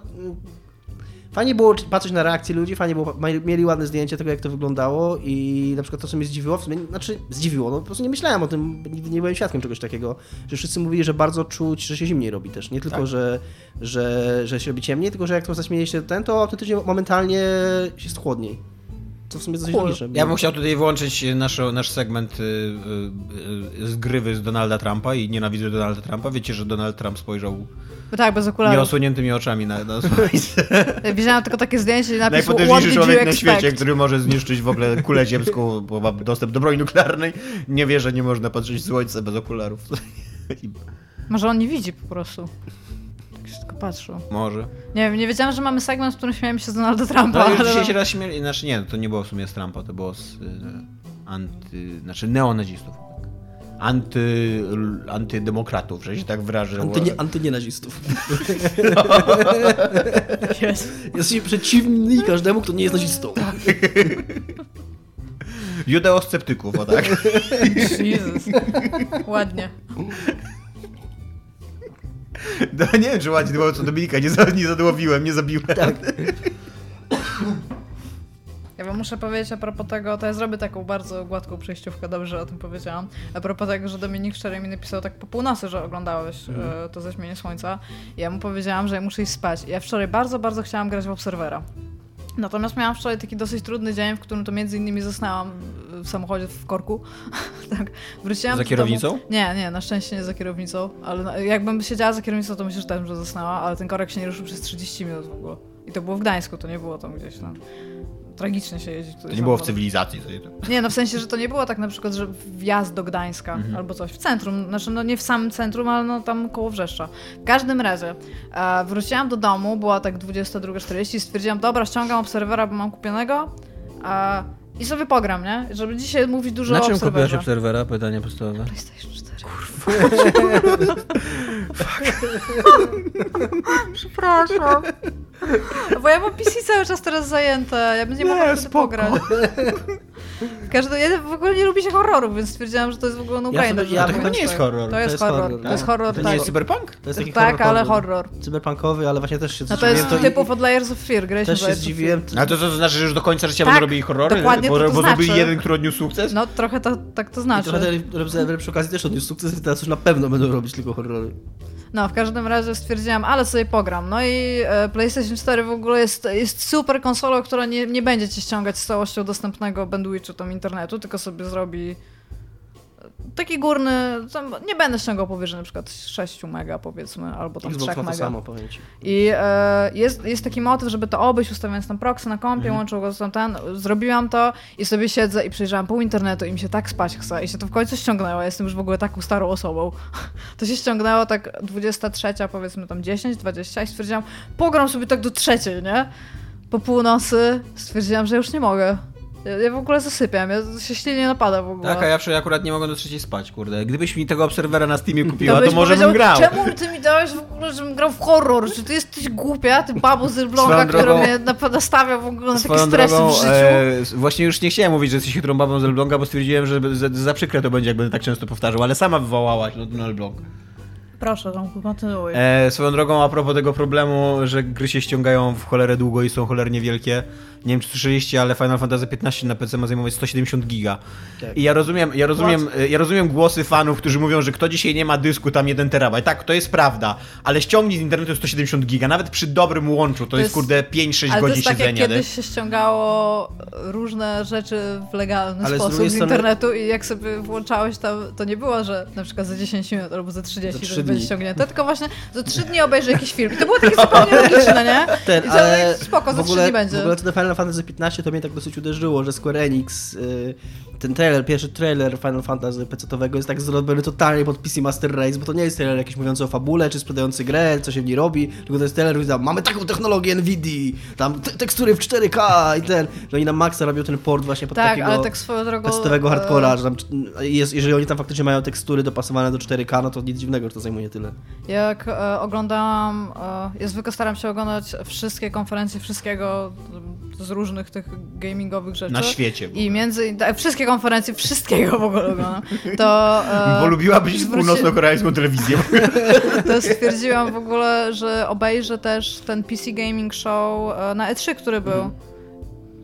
fajnie było patrzeć na reakcje ludzi, fajnie było, mieli ładne zdjęcia tego, jak to wyglądało i na przykład to, co mnie zdziwiło, w sumie, znaczy zdziwiło, no po prostu nie myślałem o tym, nigdy nie byłem świadkiem czegoś takiego, że wszyscy mówili, że bardzo czuć, że się zimniej robi też. Nie tylko, Tak. że, że, że się robi ciemniej, tylko, że jak to zaśmieje się ten, to autentycznie momentalnie jest chłodniej. Co w sumie Cool. logiczne. Ja bym chciał tutaj wyłączyć nasz, nasz segment y, y, y, zgrywy z Donalda Trumpa i nienawidzę Donalda Trumpa. Wiecie, że Donald Trump spojrzał tak, bez okularów. nieosłoniętymi oczami na, na. Widziałam tylko takie zdjęcie i napis What Najpotężniejszy człowiek na świecie, który może zniszczyć w ogóle kulę ziemską, bo ma dostęp do broni nuklearnej. Nie wie, że nie można patrzeć w słońce bez okularów. Może on nie widzi po prostu. Tak się tylko patrzył. Może. Nie wiem, nie wiedziałam, że mamy segment, w którym śmiałem się z Donalda Trumpa, No ale... dzisiaj się raz śmieli, znaczy nie, to nie było w sumie z Trumpa, to było z y, anty, znaczy neonazistów. Anty, antydemokratów, że się tak wyrażę. Antynie, antynienazistów. Jest. Jesteś przeciwny każdemu, kto nie jest nazistą. Judeosceptyków, o tak. Jezus. Ładnie. No, nie wiem, czy ładnie było co Dominika, nie, za, nie zadłowiłem, nie zabiłem. Tak. Ja wam muszę powiedzieć a propos tego, to ja zrobię taką bardzo gładką przejściówkę, dobrze o tym powiedziałam. A propos tego, że Dominik wczoraj mi napisał tak po północy, że oglądałeś e, to zaćmienie słońca. Ja mu powiedziałam, że ja muszę iść spać. Ja wczoraj bardzo, bardzo chciałam grać w Obserwera. Natomiast miałam wczoraj taki dosyć trudny dzień, w którym to między innymi zasnęłam w samochodzie w korku. tak. Wróciłam Za do kierownicą? Nie, nie, na szczęście nie za kierownicą, ale jakbym siedziała za kierownicą, to myślę, że też że zasnęła, ale ten korek się nie ruszył przez 30 minut w ogóle. I to było w Gdańsku, to nie było tam gdzieś tam. Tragicznie się jeździ. To nie było w cywilizacji. To nie to. Nie, no w sensie, że to nie było tak na przykład, że wjazd do Gdańska Mhm. albo coś w centrum, znaczy no nie w samym centrum, ale no tam koło Wrzeszcza. W każdym razie e, wróciłam do domu, była tak 22.40 i stwierdziłam, dobra, ściągam obserwera, bo mam kupionego e, i sobie pogram, nie? Żeby dzisiaj mówić dużo Na o czym obserwerze. kupiłaś obserwera? Pytanie podstawowe. PlayStation 4. Przepraszam. Bo ja mam PC cały czas teraz zajęte, ja bym nie mogła wtedy pograć. Każdy, ja w ogóle nie lubię się horrorów, więc stwierdziłam, że to jest w ogóle no Ja sobie- ja to chyba nie jest horror. To jest horror, to jest horror, To nie tak. jest cyberpunk? To jest taki Tak, ale horror. horror. Cyberpunkowy, ale właśnie też się No to jest zdziwiłem, typów od Layers of Fear, graliśmy Też się zdziwiłem. A to, to znaczy, że już do końca życia Tak, będą robili horrory? dokładnie bo to to bo zrobili znaczy. jeden, który odniósł sukces? No trochę to, tak to I znaczy. trochę Observer przy okazji też odniósł sukces, teraz już na pewno będą robić tylko horrory. No, w każdym razie stwierdziłam, ale sobie pogram. No i e, PlayStation 4 w ogóle jest, jest super konsolą, która nie, nie będzie ci ściągać z całością dostępnego bandwidthu tam internetu, tylko sobie zrobi taki górny, nie będę ściągał powyżej na przykład 6 mega powiedzmy, albo tam 3 Xbox ma to mega. samo. I e, jest, jest taki motyw, żeby to obejść, ustawiając tam proxy na kompie, Mhm. łączył go z tam ten. Zrobiłam to i sobie siedzę i przejrzałam pół internetu i mi się tak spać chce. I się to w końcu ściągnęło. Ja Jestem już w ogóle taką starą osobą. To się ściągnęło tak 23, powiedzmy tam 10, 20 i stwierdziłam, pogram sobie tak do trzeciej, nie? Po północy stwierdziłam, że już nie mogę. Ja, w ogóle zasypiam, ja się ślinienie napada w ogóle. Tak, a ja akurat nie mogłem do trzeciej spać, kurde. Gdybyś mi tego obserwera na Steamie kupiła, byś to może bym grał. Czemu ty mi dałeś w ogóle, żebym grał w horror? Czy ty jesteś głupia? Ty babo z Swoją która drogą- mnie nastawia w ogóle na takie stresy drogą, w życiu. e, właśnie już nie chciałem mówić, że jesteś chytrą babą z Elbląga, bo stwierdziłem, że za, za przykre to będzie, jak będę tak często powtarzał, ale sama wywołałaś no, na Elbląg. Proszę, Tomku, kontynuuj. E, swoją drogą, a propos tego problemu, że gry się ściągają w cholerę długo i są cholernie wielkie. Nie wiem, czy słyszeliście, ale Final Fantasy XV na PC ma zajmować 170 giga. Tak. I ja rozumiem, ja rozumiem, ja rozumiem głosy fanów, którzy mówią, że kto dzisiaj nie ma dysku, tam 1 terabajt. Tak, to jest prawda, ale ściągnij z internetu 170 giga, nawet przy dobrym łączu, to, jest, jest- kurde 5-6 Ale to godzin jest tak, jak siedzenia. nie? kiedyś się ściągało różne rzeczy w legalny Ale sposób z, strony- internetu i jak sobie włączałeś tam, to nie było, że na przykład za 10 minut albo za 30 Za to będzie ściągnięte, tylko właśnie za 3 dni obejrzę jakiś film. I to było takie zupełnie logiczne, nie? Ten, I to ale spoko, za w 3 ogóle, dni będzie. W ogóle to Final Fantasy 15 to mnie tak dosyć uderzyło, że Square Enix, y, ten trailer, pierwszy trailer Final Fantasy PC-owego jest tak zrobiony totalnie pod PC Master Race, bo to nie jest trailer jakiś mówiący o fabule, czy sprzedający grę, co się w niej robi, tylko to jest trailer, który tam, mamy taką technologię NVIDII, tam te tekstury w 4K i ten, że oni na maksa robią ten port właśnie pod Tak, takiego ale tak swoją drogą... PC-owego e, hardcora, że tam, jest, jeżeli oni tam faktycznie mają tekstury dopasowane do 4K, no to nic dziwnego, że to zajmuje tyle. Jak e, oglądałam, e, ja zwykle staram się oglądać wszystkie konferencje wszystkiego z różnych tych gamingowych rzeczy. Na świecie. I między tak, wszystkie konferencje, wszystkiego w ogóle oglądam. To, e, Bo lubiłabyś zwróci- północno-koreańską telewizję. to stwierdziłam w ogóle, że obejrzę też ten PC Gaming Show e, na E3, który był.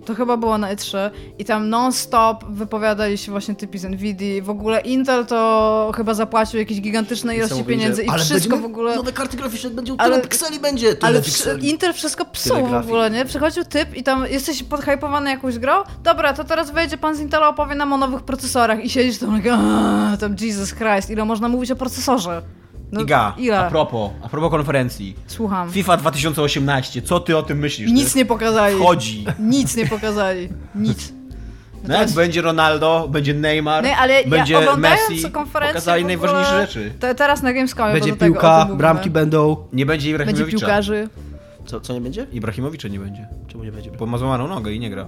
To chyba było na E3 i tam non-stop wypowiadali się właśnie typi z Nvidia. W ogóle Intel to chyba zapłacił jakieś gigantyczne ilości pieniędzy i wszystko w ogóle... Nowe karty graficzne, będzie Ale- tyle pikseli będzie, tyle Ale pikseli. Intel wszystko psuł w ogóle, nie? Przychodził typ i tam jesteś podhypowany jakąś grą. Dobra, to teraz wejdzie pan z Intela, opowie nam o nowych procesorach i siedzisz tam like, "Aaa, tam Jesus Christ, ile można mówić o procesorze? No, Iga, ile? a propos, a propos konferencji. Słucham. FIFA 2018, co ty o tym myślisz? Nic nie pokazali. Chodzi. Nic nie pokazali. Nic. No jak będzie Ronaldo, będzie Neymar, Nie, ale będzie ja oglądając Messi, konferencję pokazali najważniejsze rzeczy. Te, teraz na Gamescomie Będzie piłka, bramki będą. Nie będzie Będzie Ibrahimowicza. piłkarzy. Co, co nie będzie? Ibrahimowicza nie będzie, Czemu nie będzie? bo ma złamaną nogę i nie gra.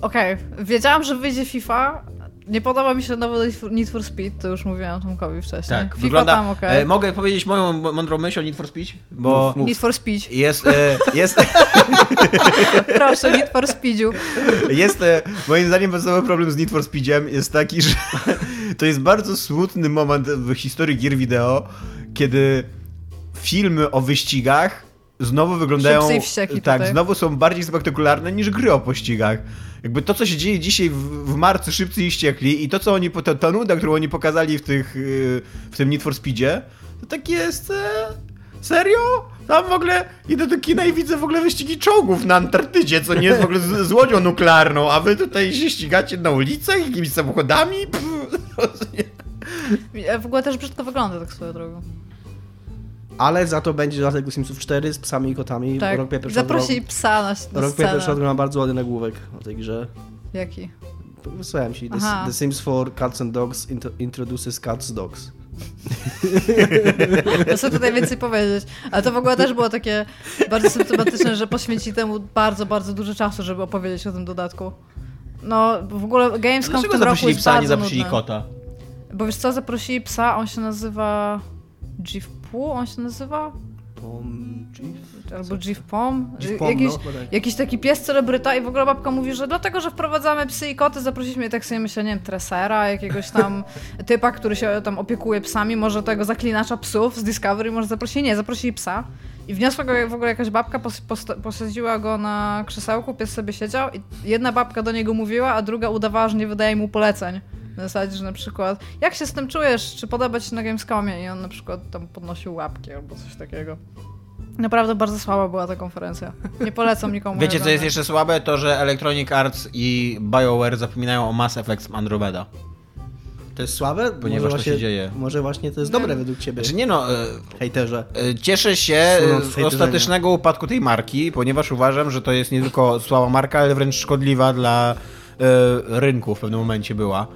Okej, wiedziałam, że wyjdzie FIFA. Nie podoba mi się nowy Need for Speed, to już mówiłam Tomkowi wcześniej. Tak, FIFA wygląda... tam okej. E, mogę powiedzieć moją mo- mądrą myśl o Need for Speed? Bo Need for Speed. jest, e, jest, Proszę, Need for Speedziu. jest e, moim zdaniem podstawowy problem z Need for Speedem jest taki, że to jest bardzo smutny moment w historii gier wideo, kiedy filmy o wyścigach znowu wyglądają. Tak, tutaj. znowu są bardziej spektakularne niż gry o pościgach. Jakby to, co się dzieje dzisiaj w, w marcu szybcy i ściekli i to, co oni, ta, ta nuda, którą oni pokazali w, tych, yy, w tym Need for Speedzie, to tak jest... E, serio? Tam w ogóle idę do kina i widzę w ogóle wyścigi czołgów na Antarktydzie, co nie jest w ogóle z, z łodzią nuklearną, a wy tutaj się ścigacie na ulicach jakimiś samochodami? Pff, W ogóle też brzydko wygląda tak swoją drogą. Ale za to będzie dodatek do Simsów 4 z psami i kotami. Tak, Rock Paper zaprosili psa na, na Rock Paper Shot scenę. ma bardzo ładny nagłówek o tej grze. Jaki? Wysłałem ci. The. The Sims for Cats and Dogs intro- introduces Cats Dogs. Sobie tutaj więcej powiedzieć. Ale to w ogóle też było takie bardzo symptomatyczne, że poświęci temu bardzo, bardzo dużo czasu, żeby opowiedzieć o tym dodatku. No, w ogóle Gamescom w Dlaczego tym roku zaprosili jest psa, bardzo nie zaprosili nudny. kota? Bo wiesz co, zaprosili psa, on się nazywa... Gifpu on się nazywa? Pom... Chief? Albo Gifpom? Gifpom, Jakiś, no, bodaj. jakiś taki pies celebryta i w ogóle babka mówi, że dlatego, że wprowadzamy psy i koty, zaprosiliśmy tak sobie myślę, nie wiem, tresera, jakiegoś tam typa, który się tam opiekuje psami, może tego zaklinacza psów z Discovery, może zaprosili, nie, zaprosili psa. I wniosła go w ogóle jakaś babka, pos, posadziła go na krzesełku, pies sobie siedział i jedna babka do niego mówiła, a druga udawała, że nie wydaje mu poleceń. Na zasadzie, że na przykład, jak się z tym czujesz, czy podoba ci się na Gamescomie? I on na przykład tam podnosił łapki albo coś takiego. Naprawdę bardzo słaba była ta konferencja. Nie polecam nikomu. Wiecie, co jest jeszcze słabe? To, że Electronic Arts i BioWare zapominają o Mass Effect z Andromeda. To jest słabe? Ponieważ może to właśnie, się dzieje. Może właśnie to jest dobre według ciebie, Znaczy nie no, e, hejterze. e, cieszę się z ostatecznego upadku tej marki, ponieważ uważam, że to jest nie tylko słaba marka, ale wręcz szkodliwa dla e, rynku w pewnym momencie była.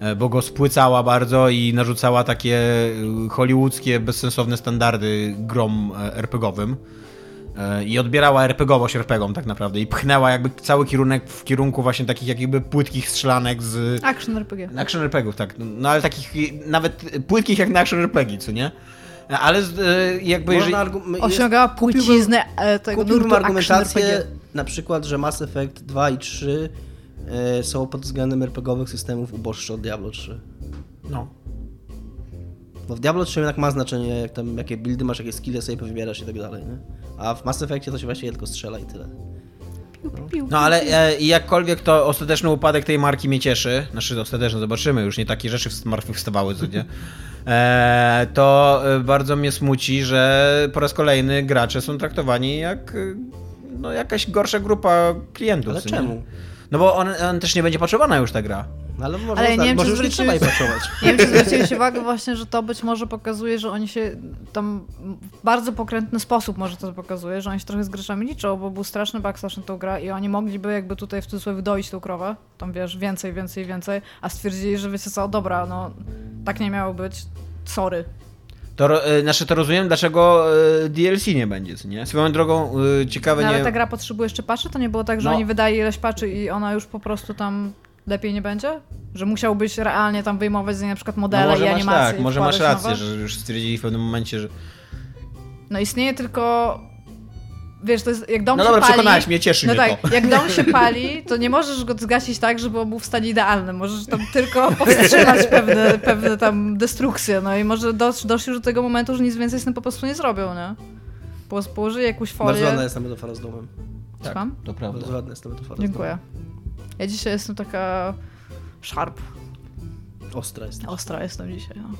E, Bo go spłycała bardzo i narzucała takie e, hollywoodzkie, bezsensowne standardy grom e, RPG-owym. I odbierała RPGowość RPGom tak naprawdę i pchnęła jakby cały kierunek w kierunku właśnie takich jakby płytkich strzelanek z, Action RPG. Action RPGów, tak. No ale takich nawet płytkich jak na Action RPG, co nie? Ale jakby jeżeli... Można Osiągała płciznę tego Kupiłbym argumentację, RPG. na przykład, że Mass Effect 2 i 3 e, są pod względem RPGowych systemów uboższe od Diablo 3. No. Bo w Diablo 3 jednak ma znaczenie, jak tam, jakie buildy masz, jakie skille sobie powybierasz i tak dalej, nie? A w Mass Effectie to się właściwie tylko strzela i tyle. No ale e, i jakkolwiek to ostateczny upadek tej marki mnie cieszy, znaczy ostateczny, zobaczymy, już nie takie rzeczy wstawały, co nie? E, to e, bardzo mnie smuci, że po raz kolejny gracze są traktowani jak e, no, jakaś gorsza grupa klientów. Ale co nie? No bo on, on też nie będzie potrzebowana już ta gra. No, ale może, Ale nie wiem, może czy już nie trzeba jej pracować. Nie wiem, czy zwróciłeś uwagę właśnie, że to być może pokazuje, że oni się tam w bardzo pokrętny sposób może to pokazuje, że oni się trochę z graczami liczą, bo był straszny backslash na tą grę i oni mogliby jakby tutaj w cudzysłowie doić tą krowę, tam wiesz, więcej, więcej, więcej, a stwierdzili, że wiecie co, dobra, no tak nie miało być, sorry. To, e, znaczy to rozumiem, dlaczego e, DLC nie będzie, co nie? Swoją drogą e, ciekawe No, ale nie... ta gra potrzebuje jeszcze patchy? To nie było tak, że No. oni wydali ileś patchy i ona już po prostu tam lepiej nie będzie? Że musiałbyś realnie tam wyjmować z niej na przykład No modele może i masz animacje tak, i może masz rację, nowe? że już stwierdzili w pewnym momencie, że... No istnieje tylko... Wiesz, to jest jak dom No się dobra, pali... przekonałeś mnie, cieszy No mnie tak, to. jak dom się pali, to nie możesz go zgasić tak, żeby on był w stanie idealnym. Możesz tam tylko powstrzymać pewne, pewne tam destrukcje. No i może dosz, doszli już do tego momentu, że nic więcej z tym po prostu nie zrobią, nie? Po- Położyli jakąś Bardzo ładna folię. jest ta metafora z domem. Słucham? to prawda. Bardzo ładna jest ta metafora Dziękuję. Ja dzisiaj jestem taka domem. Ostra jest. Ostra jestem dzisiaj, no.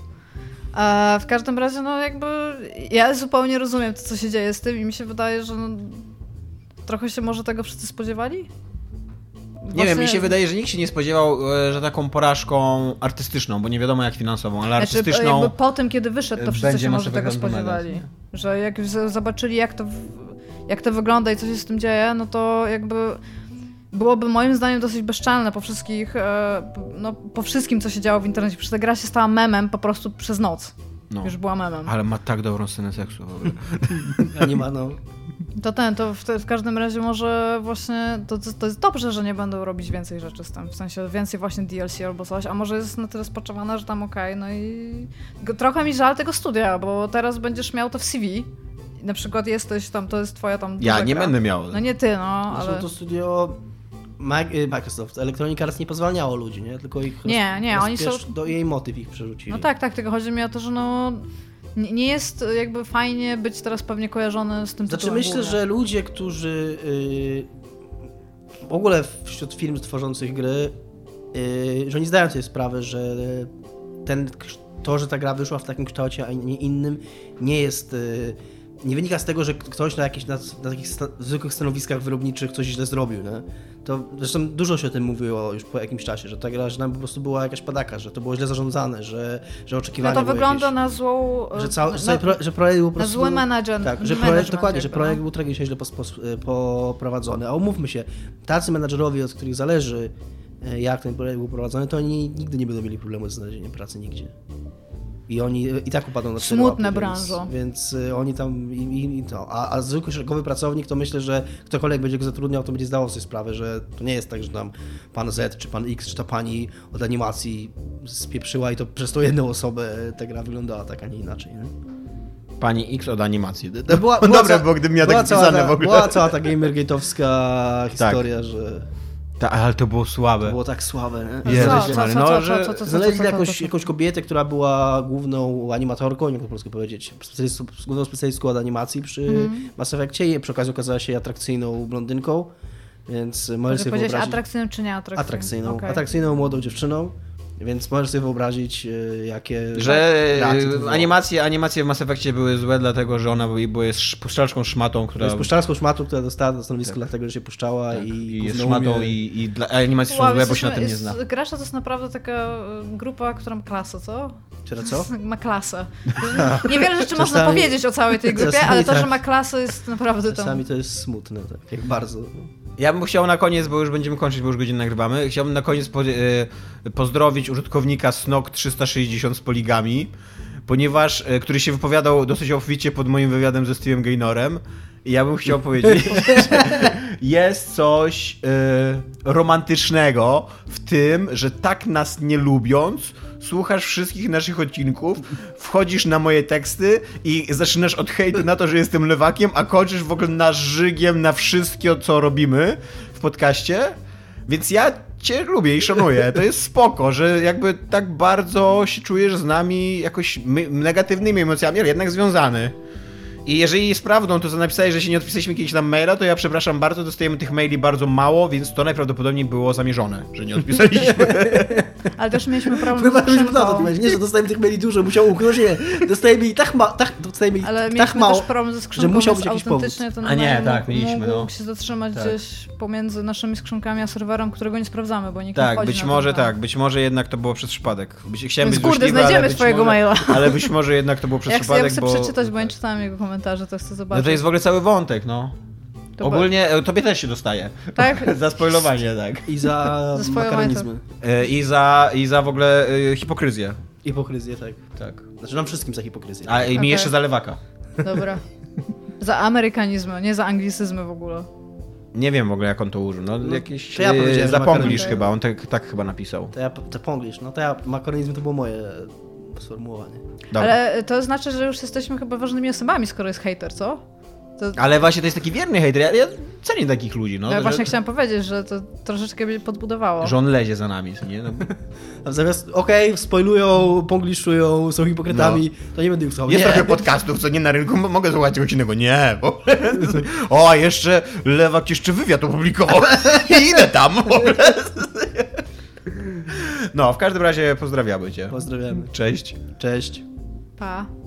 A w każdym razie, no jakby ja zupełnie rozumiem to, co się dzieje z tym i mi się wydaje, że no, trochę się może tego wszyscy spodziewali. Nie wiem, mi się wydaje, że nikt się nie spodziewał, e, że taką porażką artystyczną, bo nie wiadomo jak finansową, ale Znaczy, artystyczną... jakby po tym, kiedy wyszedł, to wszyscy się może tego spodziewali. Że jak zobaczyli, jak to, jak to wygląda i co się z tym dzieje, no to jakby byłoby moim zdaniem dosyć bezczelne po wszystkich, e, no, po wszystkim, co się działo w internecie. Przecież ta gra się stała memem po prostu przez noc. No. Już była memem. Ale ma tak dobrą scenę seksu w ogóle. A nie ma, no. To ten, to w, w każdym razie może właśnie, to, to jest dobrze, że nie będą robić więcej rzeczy z tym, w sensie więcej właśnie DLC albo coś, a może jest na tyle spaczowana, że tam okej, no i trochę mi żal tego studia, bo teraz będziesz miał to w CV, I na przykład jesteś tam, to jest twoja tam Ja nie gra. będę miał. No nie ty, no, Zresztą ale... to studio Microsoft, Electronic Arts nie pozwalniało ludzi, nie? Tylko ich Nie, nie, oni są- do jej motyw ich przerzucili. No tak, tak, tylko chodzi mi o to, że no... Nie jest jakby fajnie być teraz pewnie kojarzony z tym Znaczy tytułem myślę, głównie. że ludzie, którzy y, w ogóle wśród firm tworzących gry, y, że oni zdają sobie sprawę, że ten, to, że ta gra wyszła w takim kształcie, a nie innym, nie jest. y, Nie wynika z tego, że ktoś na jakichś na, na takich sta, zwykłych stanowiskach wyrobniczych coś źle zrobił, nie? To zresztą dużo się o tym mówiło już po jakimś czasie, że ta gra że tam po prostu była jakaś padaka, że to było źle zarządzane, że, że No oczekiwania to były wygląda jakieś, na złą... że, cały, na, że, pro, że projekt był po na prostu... zły menadżer. Tak, że projekt, dokładnie, że jakby, projekt no. był tragicznie źle poprowadzony. A umówmy się, tacy menadżerowie, od których zależy, e, jak ten projekt był prowadzony, to oni nigdy nie będą mieli problemu z znalezieniem pracy nigdzie. I oni e, i tak upadną na Smutne łapy, branżo. Więc, więc e, oni tam i, i, i to. A, a zwykły szeregowy pracownik, to myślę, że ktokolwiek będzie go zatrudniał, to będzie zdawał sobie sprawę, że to nie jest tak, że tam pan Z, czy pan X, czy ta pani od animacji spieprzyła i to przez tą jedną osobę ta gra wyglądała tak, a nie inaczej. Nie? Pani X od animacji. No była, Dobre ca- było, gdybym miał była tak cała pisane ta, w ogóle. Była cała ta gamergate'owska historia, że Ta, ale to było słabe. było tak słabe. Nie? Jezus Co, co, Mary, co, co, że co, co, co, co, Znaleźli jakąś, kobietę, która była główną animatorką, nie wiem jak po polsku powiedzieć, specjalistą, główną specjalistką od animacji przy Mhm. Mass Effectie i przy okazji okazała się atrakcyjną blondynką, więc możesz Może sobie powiedzieć wyobrazić... atrakcyjną czy nie atrakcyjną? atrakcyjną, Okej. atrakcyjną młodą dziewczyną, więc możesz sobie wyobrazić, e, jakie Że wywołało. animacje, animacje w Mass Effectie były złe, dlatego że ona była, jest puszczaczką szmatą, To która jest puszczarską szmatą, która dostała to stanowisko dlatego, że się puszczała tak, i, i jest szmatą i, i dla, animacje są Wow, złe, bo się na tym nie zna. Grasza to jest naprawdę taka e, grupa, która ma klasę, co? Czy co? Ma klasę. Niewiele rzeczy można Czasami- powiedzieć o całej tej grupie, czasami ale to, tak. że ma klasę jest naprawdę tam... Czasami to jest smutne, tak, jak bardzo. Ja bym chciał na koniec, bo już będziemy kończyć, bo już godzinę nagrywamy, chciałbym na koniec po, e, pozdrowić użytkownika Snok 360 z poligami, ponieważ, e, który się wypowiadał dosyć obficie pod moim wywiadem ze Steve'em Gaynorem. Ja bym chciał powiedzieć, jest coś e, romantycznego w tym, że tak nas nie lubiąc, słuchasz wszystkich naszych odcinków, wchodzisz na moje teksty i zaczynasz od hejtu na to, że jestem lewakiem, a kończysz w ogóle narzygiem na wszystko, co robimy w podcaście. Więc ja cię lubię i szanuję. To jest spoko, że jakby tak bardzo się czujesz z nami jakoś negatywnymi emocjami, ale jednak związany. I jeżeli jest prawdą to, co napisałeś, że się nie odpisaliśmy kiedyś tam maila, to ja przepraszam bardzo, dostajemy tych maili bardzo mało, więc to najprawdopodobniej było zamierzone, że nie odpisaliśmy. Ale też mieliśmy problem Chyba z już na to skrzynką. Nie, że dostajemy tych maili dużo, musiał uknąć, nie. Dostajemy i tak, ma, tak, dostajemy i Ale tak mieliśmy mało. też problem ze skrzynką, że musiał być jakiś autentycznie ten A nie, tak, mieliśmy, mógł no. się zatrzymać Tak. gdzieś pomiędzy naszymi skrzynkami a serwerem, którego nie sprawdzamy, bo nikt nie tak, wchodzi być na może tak, być może jednak to było przez przypadek. Być, chciałem Więc być kurde, znajdziemy może, maila. Ale być może jednak to było przez Jak chcę, ja przypadek, chcę bo... przeczytać, bo nie czytałem jego komentarzy, to chcę zobaczyć. No to jest w ogóle cały wątek, no. To Ogólnie e, tobie też się dostaje. Tak? za spoilowanie, tak. I za swoją makaronizmy. E, I za, I za w ogóle e, hipokryzję. Hipokryzję, tak. Tak. Znaczy nam wszystkim za hipokryzję. A i mi Okej. jeszcze za lewaka. Dobra. Za amerykanizmy, nie za anglicyzmy w ogóle. Nie wiem w ogóle jak on to użył. No, jakieś to ja zaponglisz chyba, on tak, tak chyba napisał. To ja, no to ja, makaronizm to było moje sformułowanie. Dobra. Ale to znaczy, że już jesteśmy chyba ważnymi osobami, skoro jest hater, co? To, Ale właśnie to jest taki wierny hejter. Ja, ja cenię takich ludzi, no. ja że, właśnie chciałam powiedzieć, że to troszeczkę mnie podbudowało. że on lezie za nami, nie? No. A zamiast, okej, spoilują, pongliszują, są hipokrytami, to nie będę ich słuchał. Jest nie. trochę podcastów, co nie na rynku, mogę słuchać czegoś innego. Nie, bo... O, jeszcze Lewak jeszcze wywiad opublikował. I idę tam. No, w każdym razie pozdrawiamy cię. Pozdrawiamy. Cześć. Cześć. Pa.